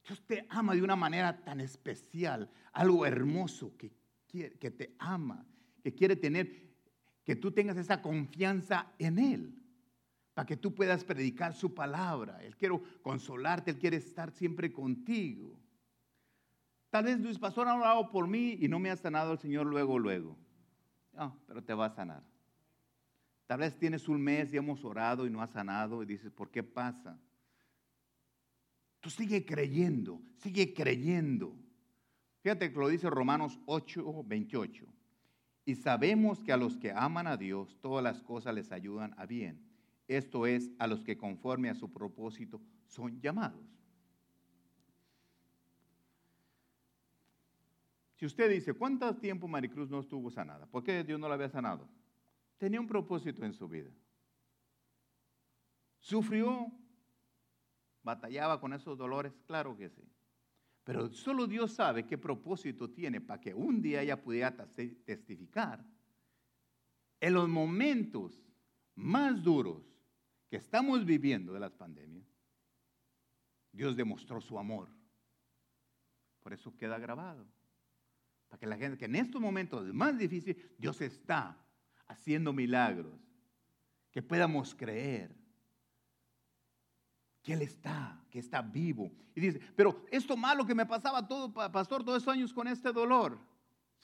Dios te ama de una manera tan especial, algo hermoso que, quiere- que te ama, que quiere tener, que tú tengas esa confianza en Él para que tú puedas predicar su palabra. Él quiere consolarte, Él quiere estar siempre contigo. Tal vez Luis Pastor ha orado por mí y no me ha sanado el Señor luego, luego. No, pero te va a sanar. Tal vez tienes un mes y hemos orado y no ha sanado y dices, ¿por qué pasa? Tú sigue creyendo, sigue creyendo. Fíjate que lo dice Romanos 8, 28. Y sabemos que a los que aman a Dios, todas las cosas les ayudan a bien. Esto es, a los que conforme a su propósito son llamados. Si usted dice, ¿cuánto tiempo Maricruz no estuvo sanada? ¿Por qué Dios no la había sanado? Tenía un propósito en su vida. Sufrió, batallaba con esos dolores, claro que sí. Pero solo Dios sabe qué propósito tiene para que un día ella pudiera tes- testificar en los momentos más duros que estamos viviendo de las pandemias. Dios demostró su amor. Por eso queda grabado. Para que la gente, que en estos momentos más difíciles, Dios está haciendo milagros. Que podamos creer que Él está, que está vivo. Y dice, pero esto malo que me pasaba todo, pa- pastor, todos estos años con este dolor.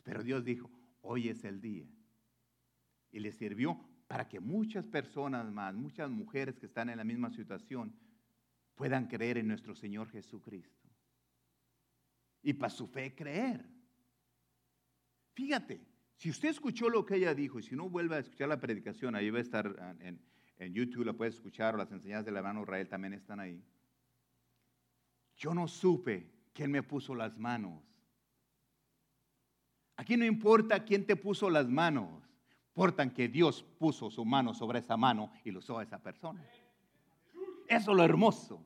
Pero Dios dijo, hoy es el día. Y le sirvió para que muchas personas más, muchas mujeres que están en la misma situación, puedan creer en nuestro Señor Jesucristo. Y para su fe creer. Fíjate, si usted escuchó lo que ella dijo y si no vuelve a escuchar la predicación, ahí va a estar en, en YouTube, la puede escuchar o las enseñanzas del hermano Israel también están ahí. Yo no supe quién me puso las manos. Aquí no importa quién te puso las manos, importa que Dios puso su mano sobre esa mano y lo usó a esa persona. Eso es lo hermoso.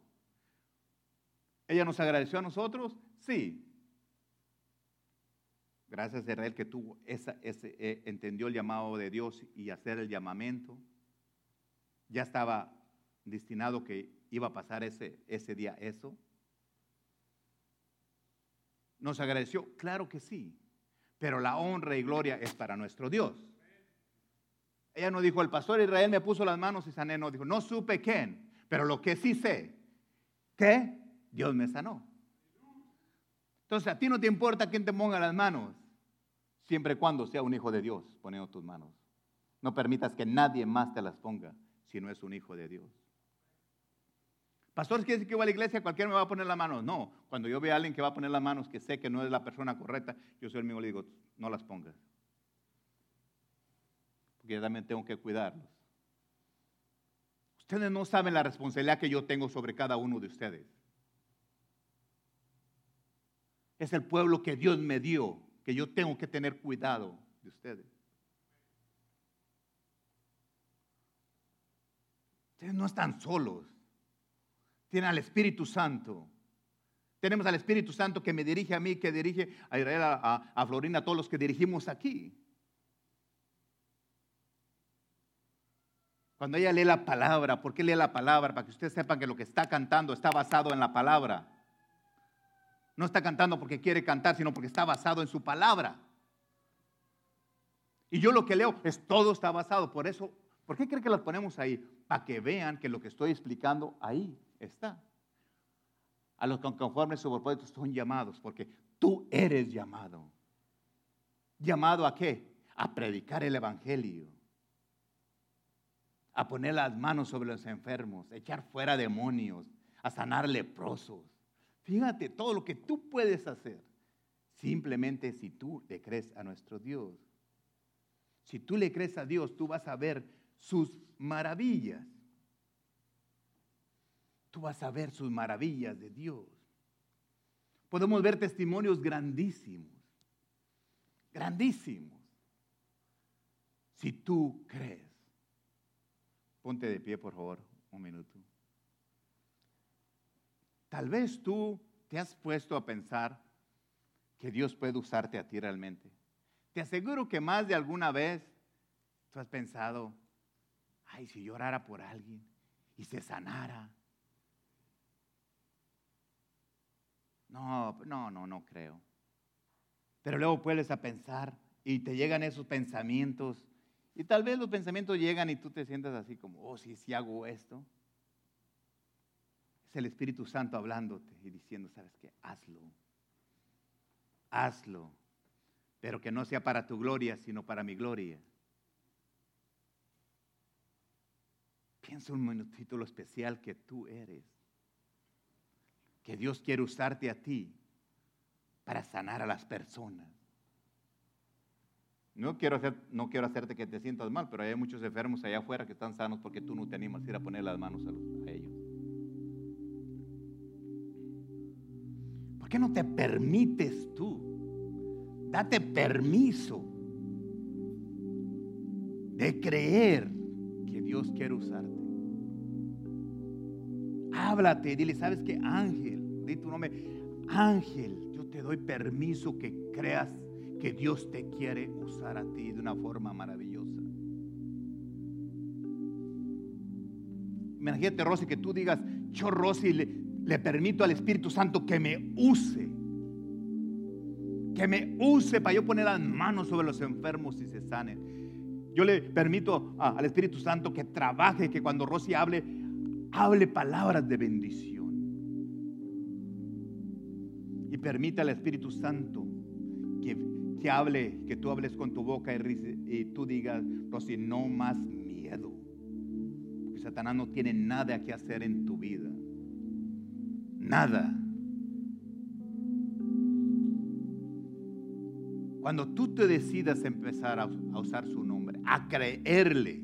¿Ella nos agradeció a nosotros? Sí. Gracias a Israel que tuvo esa, ese, eh, entendió el llamado de Dios y hacer el llamamiento. Ya estaba destinado que iba a pasar ese, ese día eso. ¿Nos agradeció? Claro que sí. Pero la honra y gloria es para nuestro Dios. Ella no dijo, el pastor Israel me puso las manos y sané. No, dijo, no supe quién, pero lo que sí sé, que Dios me sanó. Entonces, a ti no te importa quién te ponga las manos, siempre y cuando sea un hijo de Dios poniendo tus manos. No permitas que nadie más te las ponga si no es un hijo de Dios. Pastor, ¿quiere decir que voy a la iglesia? Cualquiera me va a poner las manos. No, cuando yo veo a alguien que va a poner las manos que sé que no es la persona correcta, yo soy el mismo le digo, no las pongas. Porque yo también tengo que cuidarlos. Ustedes no saben la responsabilidad que yo tengo sobre cada uno de ustedes. Es el pueblo que Dios me dio, que yo tengo que tener cuidado de ustedes. Ustedes no están solos. Tienen al Espíritu Santo. Tenemos al Espíritu Santo que me dirige a mí, que dirige a Israel, a, a- a Florina, a todos los que dirigimos aquí. Cuando ella lee la palabra, ¿por qué lee la palabra? Para que ustedes sepan que lo que está cantando está basado en la palabra. No está cantando porque quiere cantar, sino porque está basado en su palabra. Y yo lo que leo es todo está basado. Por eso, ¿por qué cree que las ponemos ahí? Para que vean que lo que estoy explicando ahí está. A los que conforme su propósito son llamados, porque tú eres llamado. ¿Llamado a qué? A predicar el Evangelio. A poner las manos sobre los enfermos, a echar fuera demonios, a sanar leprosos. Fíjate todo lo que tú puedes hacer. Simplemente si tú le crees a nuestro Dios. Si tú le crees a Dios, tú vas a ver sus maravillas. Tú vas a ver sus maravillas de Dios. Podemos ver testimonios grandísimos, grandísimos. Si tú crees. Ponte de pie, por favor, un minuto. Tal vez tú te has puesto a pensar que Dios puede usarte a ti realmente. Te aseguro que más de alguna vez tú has pensado, ay, si yo orara por alguien y se sanara. No, no, no, no creo. Pero luego puedes a pensar y te llegan esos pensamientos y tal vez los pensamientos llegan y tú te sientas así como, oh, sí, sí hago esto. Es el Espíritu Santo hablándote y diciendo, ¿sabes qué? Hazlo. Hazlo. Pero que no sea para tu gloria, sino para mi gloria. Piensa un minutito lo especial que tú eres. Que Dios quiere usarte a ti para sanar a las personas. No quiero, no quiero hacerte que te sientas mal, pero hay muchos enfermos allá afuera que están sanos porque tú no te animas a ir a poner las manos a ellos. ¿Por qué no te permites tú? Date permiso de creer que Dios quiere usarte. Háblate, dile, ¿sabes qué? Ángel, di tu nombre. Ángel, yo te doy permiso que creas que Dios te quiere usar a ti de una forma maravillosa. Imagínate, Rosy, que tú digas, yo, Rosy, le, permito al Espíritu Santo que me use. Que me use para yo poner las manos sobre los enfermos y se sanen. Yo le permito al Espíritu Santo que trabaje, que cuando Rosy hable, hable palabras de bendición. Y permita al Espíritu Santo que, que hable, que tú hables con tu boca y, y tú digas, Rosy, no más miedo. Porque Satanás no tiene nada que hacer en tu vida. Nada. Cuando tú te decidas empezar a, usar su nombre, a creerle,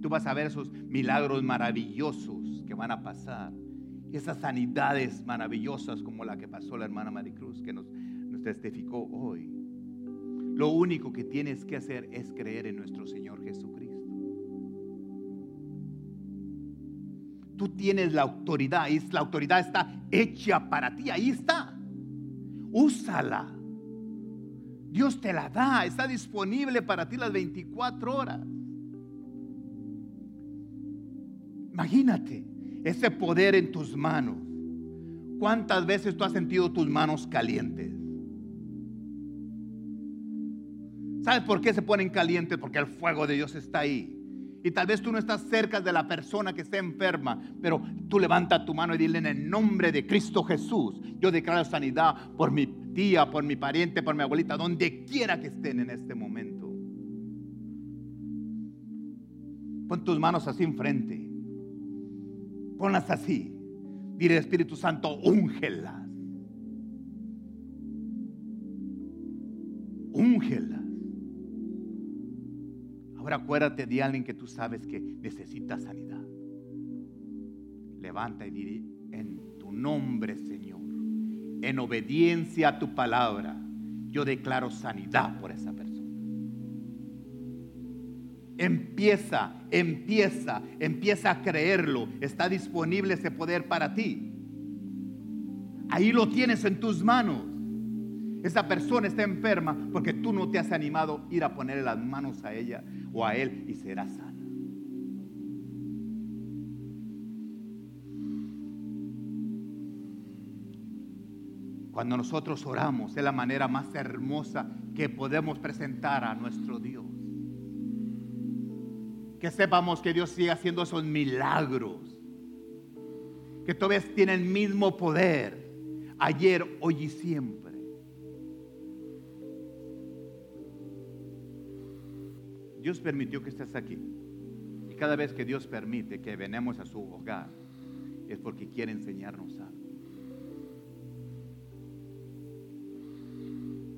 tú vas a ver esos milagros maravillosos que van a pasar. Esas sanidades maravillosas como la que pasó la hermana Maricruz, que nos, nos testificó hoy. Lo único que tienes que hacer es creer en nuestro Señor Jesucristo. Tú tienes la autoridad y la autoridad está hecha para ti, ahí está. Úsala. Dios te la da, está disponible para ti las 24 horas. Imagínate ese poder en tus manos. ¿Cuántas veces tú has sentido tus manos calientes? ¿Sabes por qué se ponen calientes? Porque el fuego de Dios está ahí. Y tal vez tú no estás cerca de la persona que está enferma, pero tú levanta tu mano y dile en el nombre de Cristo Jesús, yo declaro sanidad por mi tía, por mi pariente, por mi abuelita, donde quiera que estén en este momento. Pon tus manos así enfrente. Ponlas así. Dile Espíritu Santo, úngelas. Úngelas. Ahora acuérdate de alguien que tú sabes que necesita sanidad. Levanta y dile en tu nombre, Señor, en obediencia a tu palabra, yo declaro sanidad por esa persona. Empieza, empieza, empieza a creerlo. Está disponible ese poder para ti. Ahí lo tienes en tus manos. Esa persona está enferma porque tú no te has animado a ir a ponerle las manos a ella o a él y será sana. Cuando nosotros oramos es la manera más hermosa que podemos presentar a nuestro Dios. Que sepamos que Dios sigue haciendo esos milagros. Que todavía tiene el mismo poder ayer, hoy y siempre. Dios permitió que estés aquí. Y cada vez que Dios permite que venemos a su hogar, es porque quiere enseñarnos algo.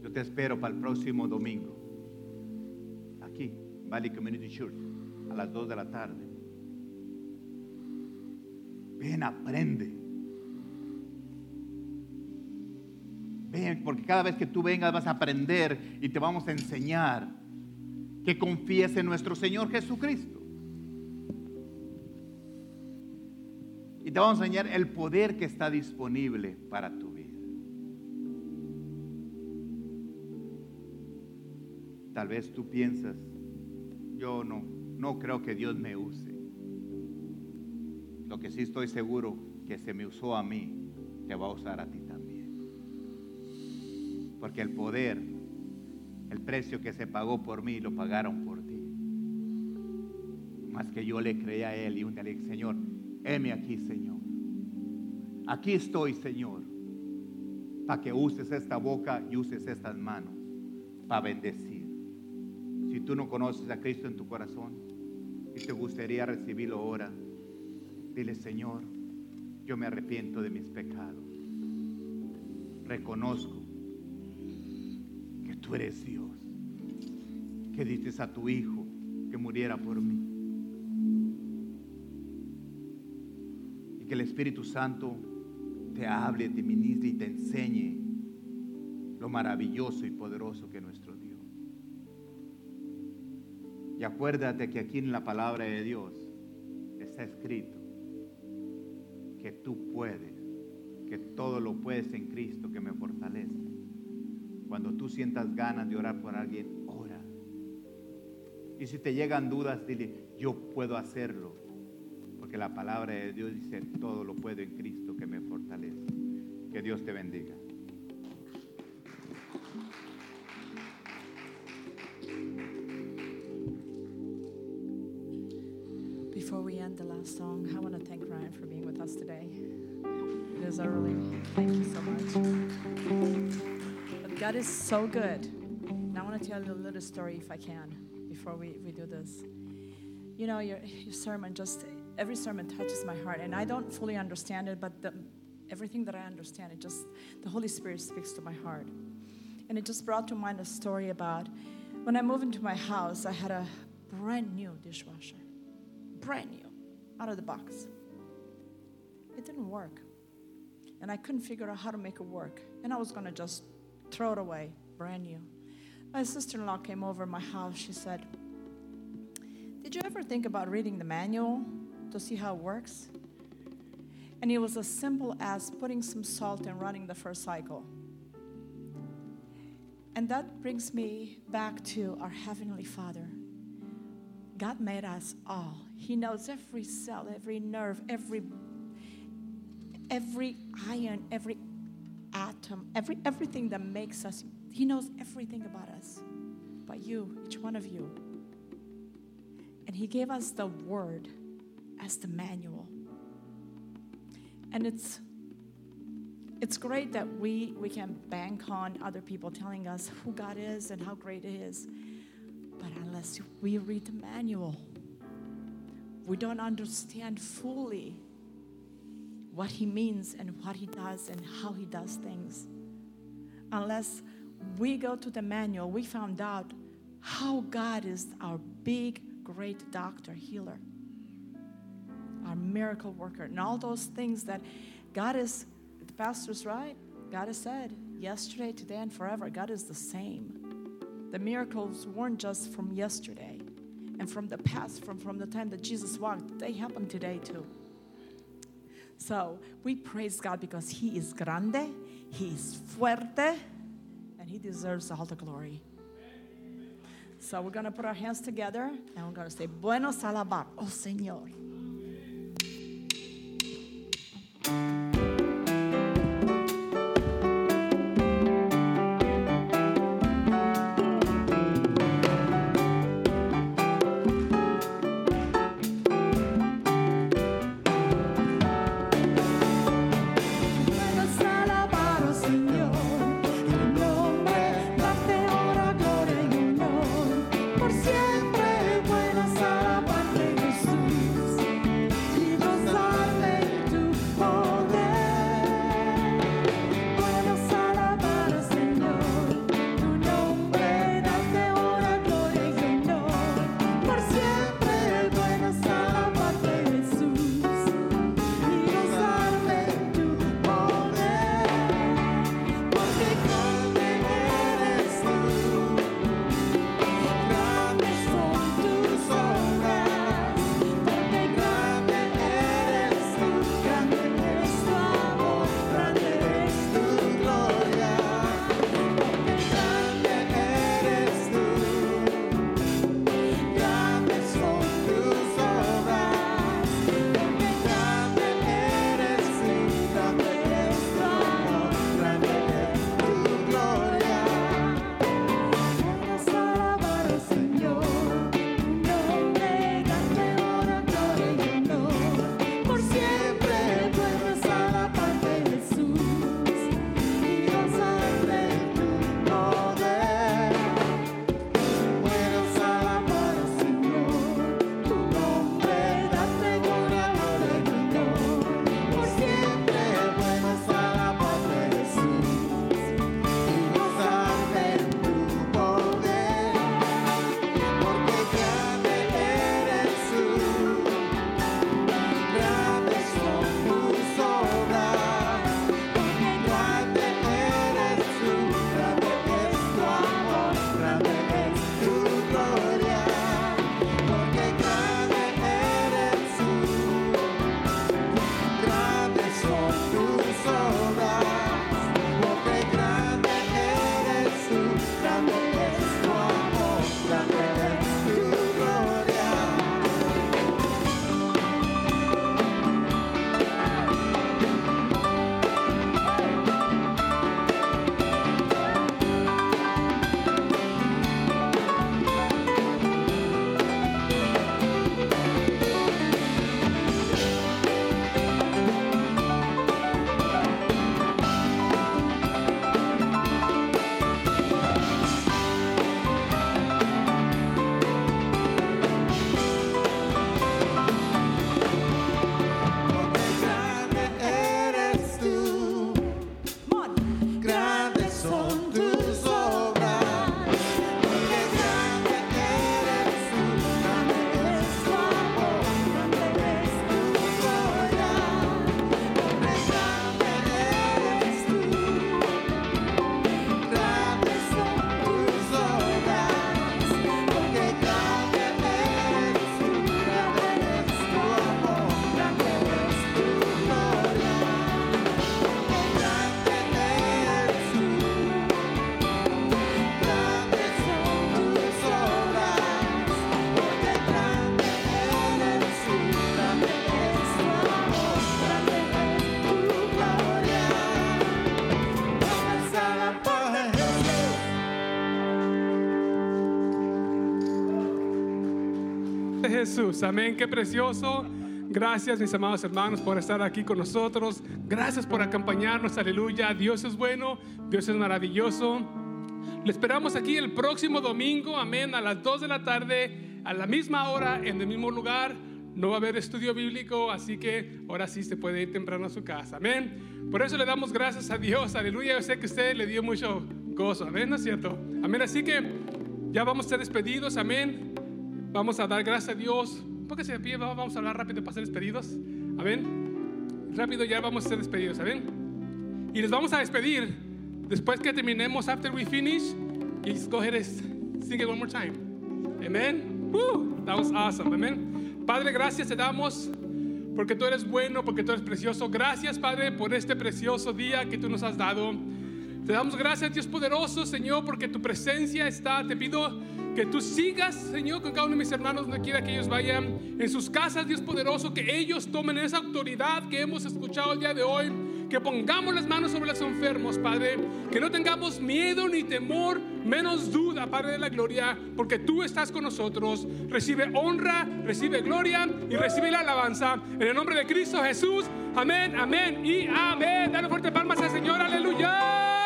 Yo te espero para el próximo domingo. Aquí, Valley Community Church, a las 2 de la tarde. Ven, aprende. Ven, porque cada vez que tú vengas vas a aprender y te vamos a enseñar que confíes en nuestro Señor Jesucristo. Y te vamos a enseñar el poder que está disponible para tu vida. Tal vez tú piensas, yo no, no creo que Dios me use. Lo que sí estoy seguro que se me usó a mí, te va a usar a ti también. Porque el poder el precio que se pagó por mí lo pagaron por ti. Más que yo le creí a Él y un día le dije, Señor, heme aquí, Señor. Aquí estoy, Señor, para que uses esta boca y uses estas manos para bendecir. Si tú no conoces a Cristo en tu corazón y te gustaría recibirlo ahora, dile, Señor, yo me arrepiento de mis pecados. Reconozco tú eres Dios, que diste a tu Hijo que muriera por mí. Y que el Espíritu Santo te hable, te ministre y te enseñe lo maravilloso y poderoso que es nuestro Dios. Y acuérdate que aquí en la palabra de Dios está escrito que tú puedes, que todo lo puedes en Cristo que me fortalece. Cuando tú sientas ganas de orar por alguien, ora. Y si te llegan dudas, dile, yo puedo hacerlo. Porque la palabra de Dios dice, todo lo puedo en Cristo que me fortalece. Que Dios te bendiga. Before we end the last song, I want to thank Ryan for being with us today. It is a really thank you so much. God is so good. And I want to tell you a little story if I can before we, we do this. You know, your, your sermon just, every sermon touches my heart. And I don't fully understand it, but the, everything that I understand, it just, the Holy Spirit speaks to my heart. And it just brought to mind a story about when I moved into my house, I had a brand new dishwasher brand new, out of the box. It didn't work. And I couldn't figure out how to make it work. And I was going to just throw it away, brand new. My sister in law came over my house. She said, Did you ever think about reading the manual to see how it works? And it was as simple as putting some salt and running the first cycle. And that brings me back to our Heavenly Father. God made us all. He knows every cell, every nerve, every every iron, every atom, every everything that makes us. He knows everything about us. About you, each one of you. And And He gave us the Word as the manual. And it's it's great that we, we can bank on other people telling us who God is and how great He is. But unless we read the manual, we don't understand fully what He means and what He does and how He does things. Unless we go to the manual, we found out how God is our big, great doctor, healer, our miracle worker, and all those things that God is, the pastor's right. God has said, yesterday, today, and forever, God is the same. The miracles weren't just from yesterday and from the past, from, from the time that Jesus walked, they happen today too. So we praise God because He is grande, He is fuerte, and He deserves all the glory. So we're going to put our hands together and we're going to say, Buenos alabar, oh Señor. Jesús. Amén. Qué precioso. Gracias, mis amados hermanos, por estar aquí con nosotros. Gracias por acompañarnos. Aleluya. Dios es bueno. Dios es maravilloso. Le esperamos aquí el próximo domingo. Amén. A las 2 de la tarde, a la misma hora, en el mismo lugar. No va a haber estudio bíblico, así que ahora sí se puede ir temprano a su casa. Amén. Por eso le damos gracias a Dios. Aleluya. Yo sé que usted le dio mucho gozo. Amén. ¿No es cierto? Amén. Así que ya vamos a ser despedidos. Amén. Vamos a dar gracias a Dios. Póngase de pie. Vamos a hablar rápido para ser despedidos. Amén. Rápido ya vamos a ser despedidos. Amén. Y les vamos a despedir después que terminemos. After we finish. Just go ahead and sing it one more time. Amen. Woo, that was awesome. Amen. Padre, gracias te damos porque tú eres bueno, porque tú eres precioso. Gracias, Padre, por este precioso día que tú nos has dado. Te damos gracias, Dios poderoso, Señor, porque tu presencia está. Te pido que tú sigas, Señor, con cada uno de mis hermanos, donde quiera que ellos vayan, en sus casas, Dios poderoso, que ellos tomen esa autoridad que hemos escuchado el día de hoy, que pongamos las manos sobre los enfermos, Padre, que no tengamos miedo ni temor, menos duda, Padre de la gloria, porque tú estás con nosotros. Recibe honra, recibe gloria y recibe la alabanza. En el nombre de Cristo Jesús, amén, amén y amén. Dale fuerte palmas al Señor, aleluya.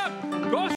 Go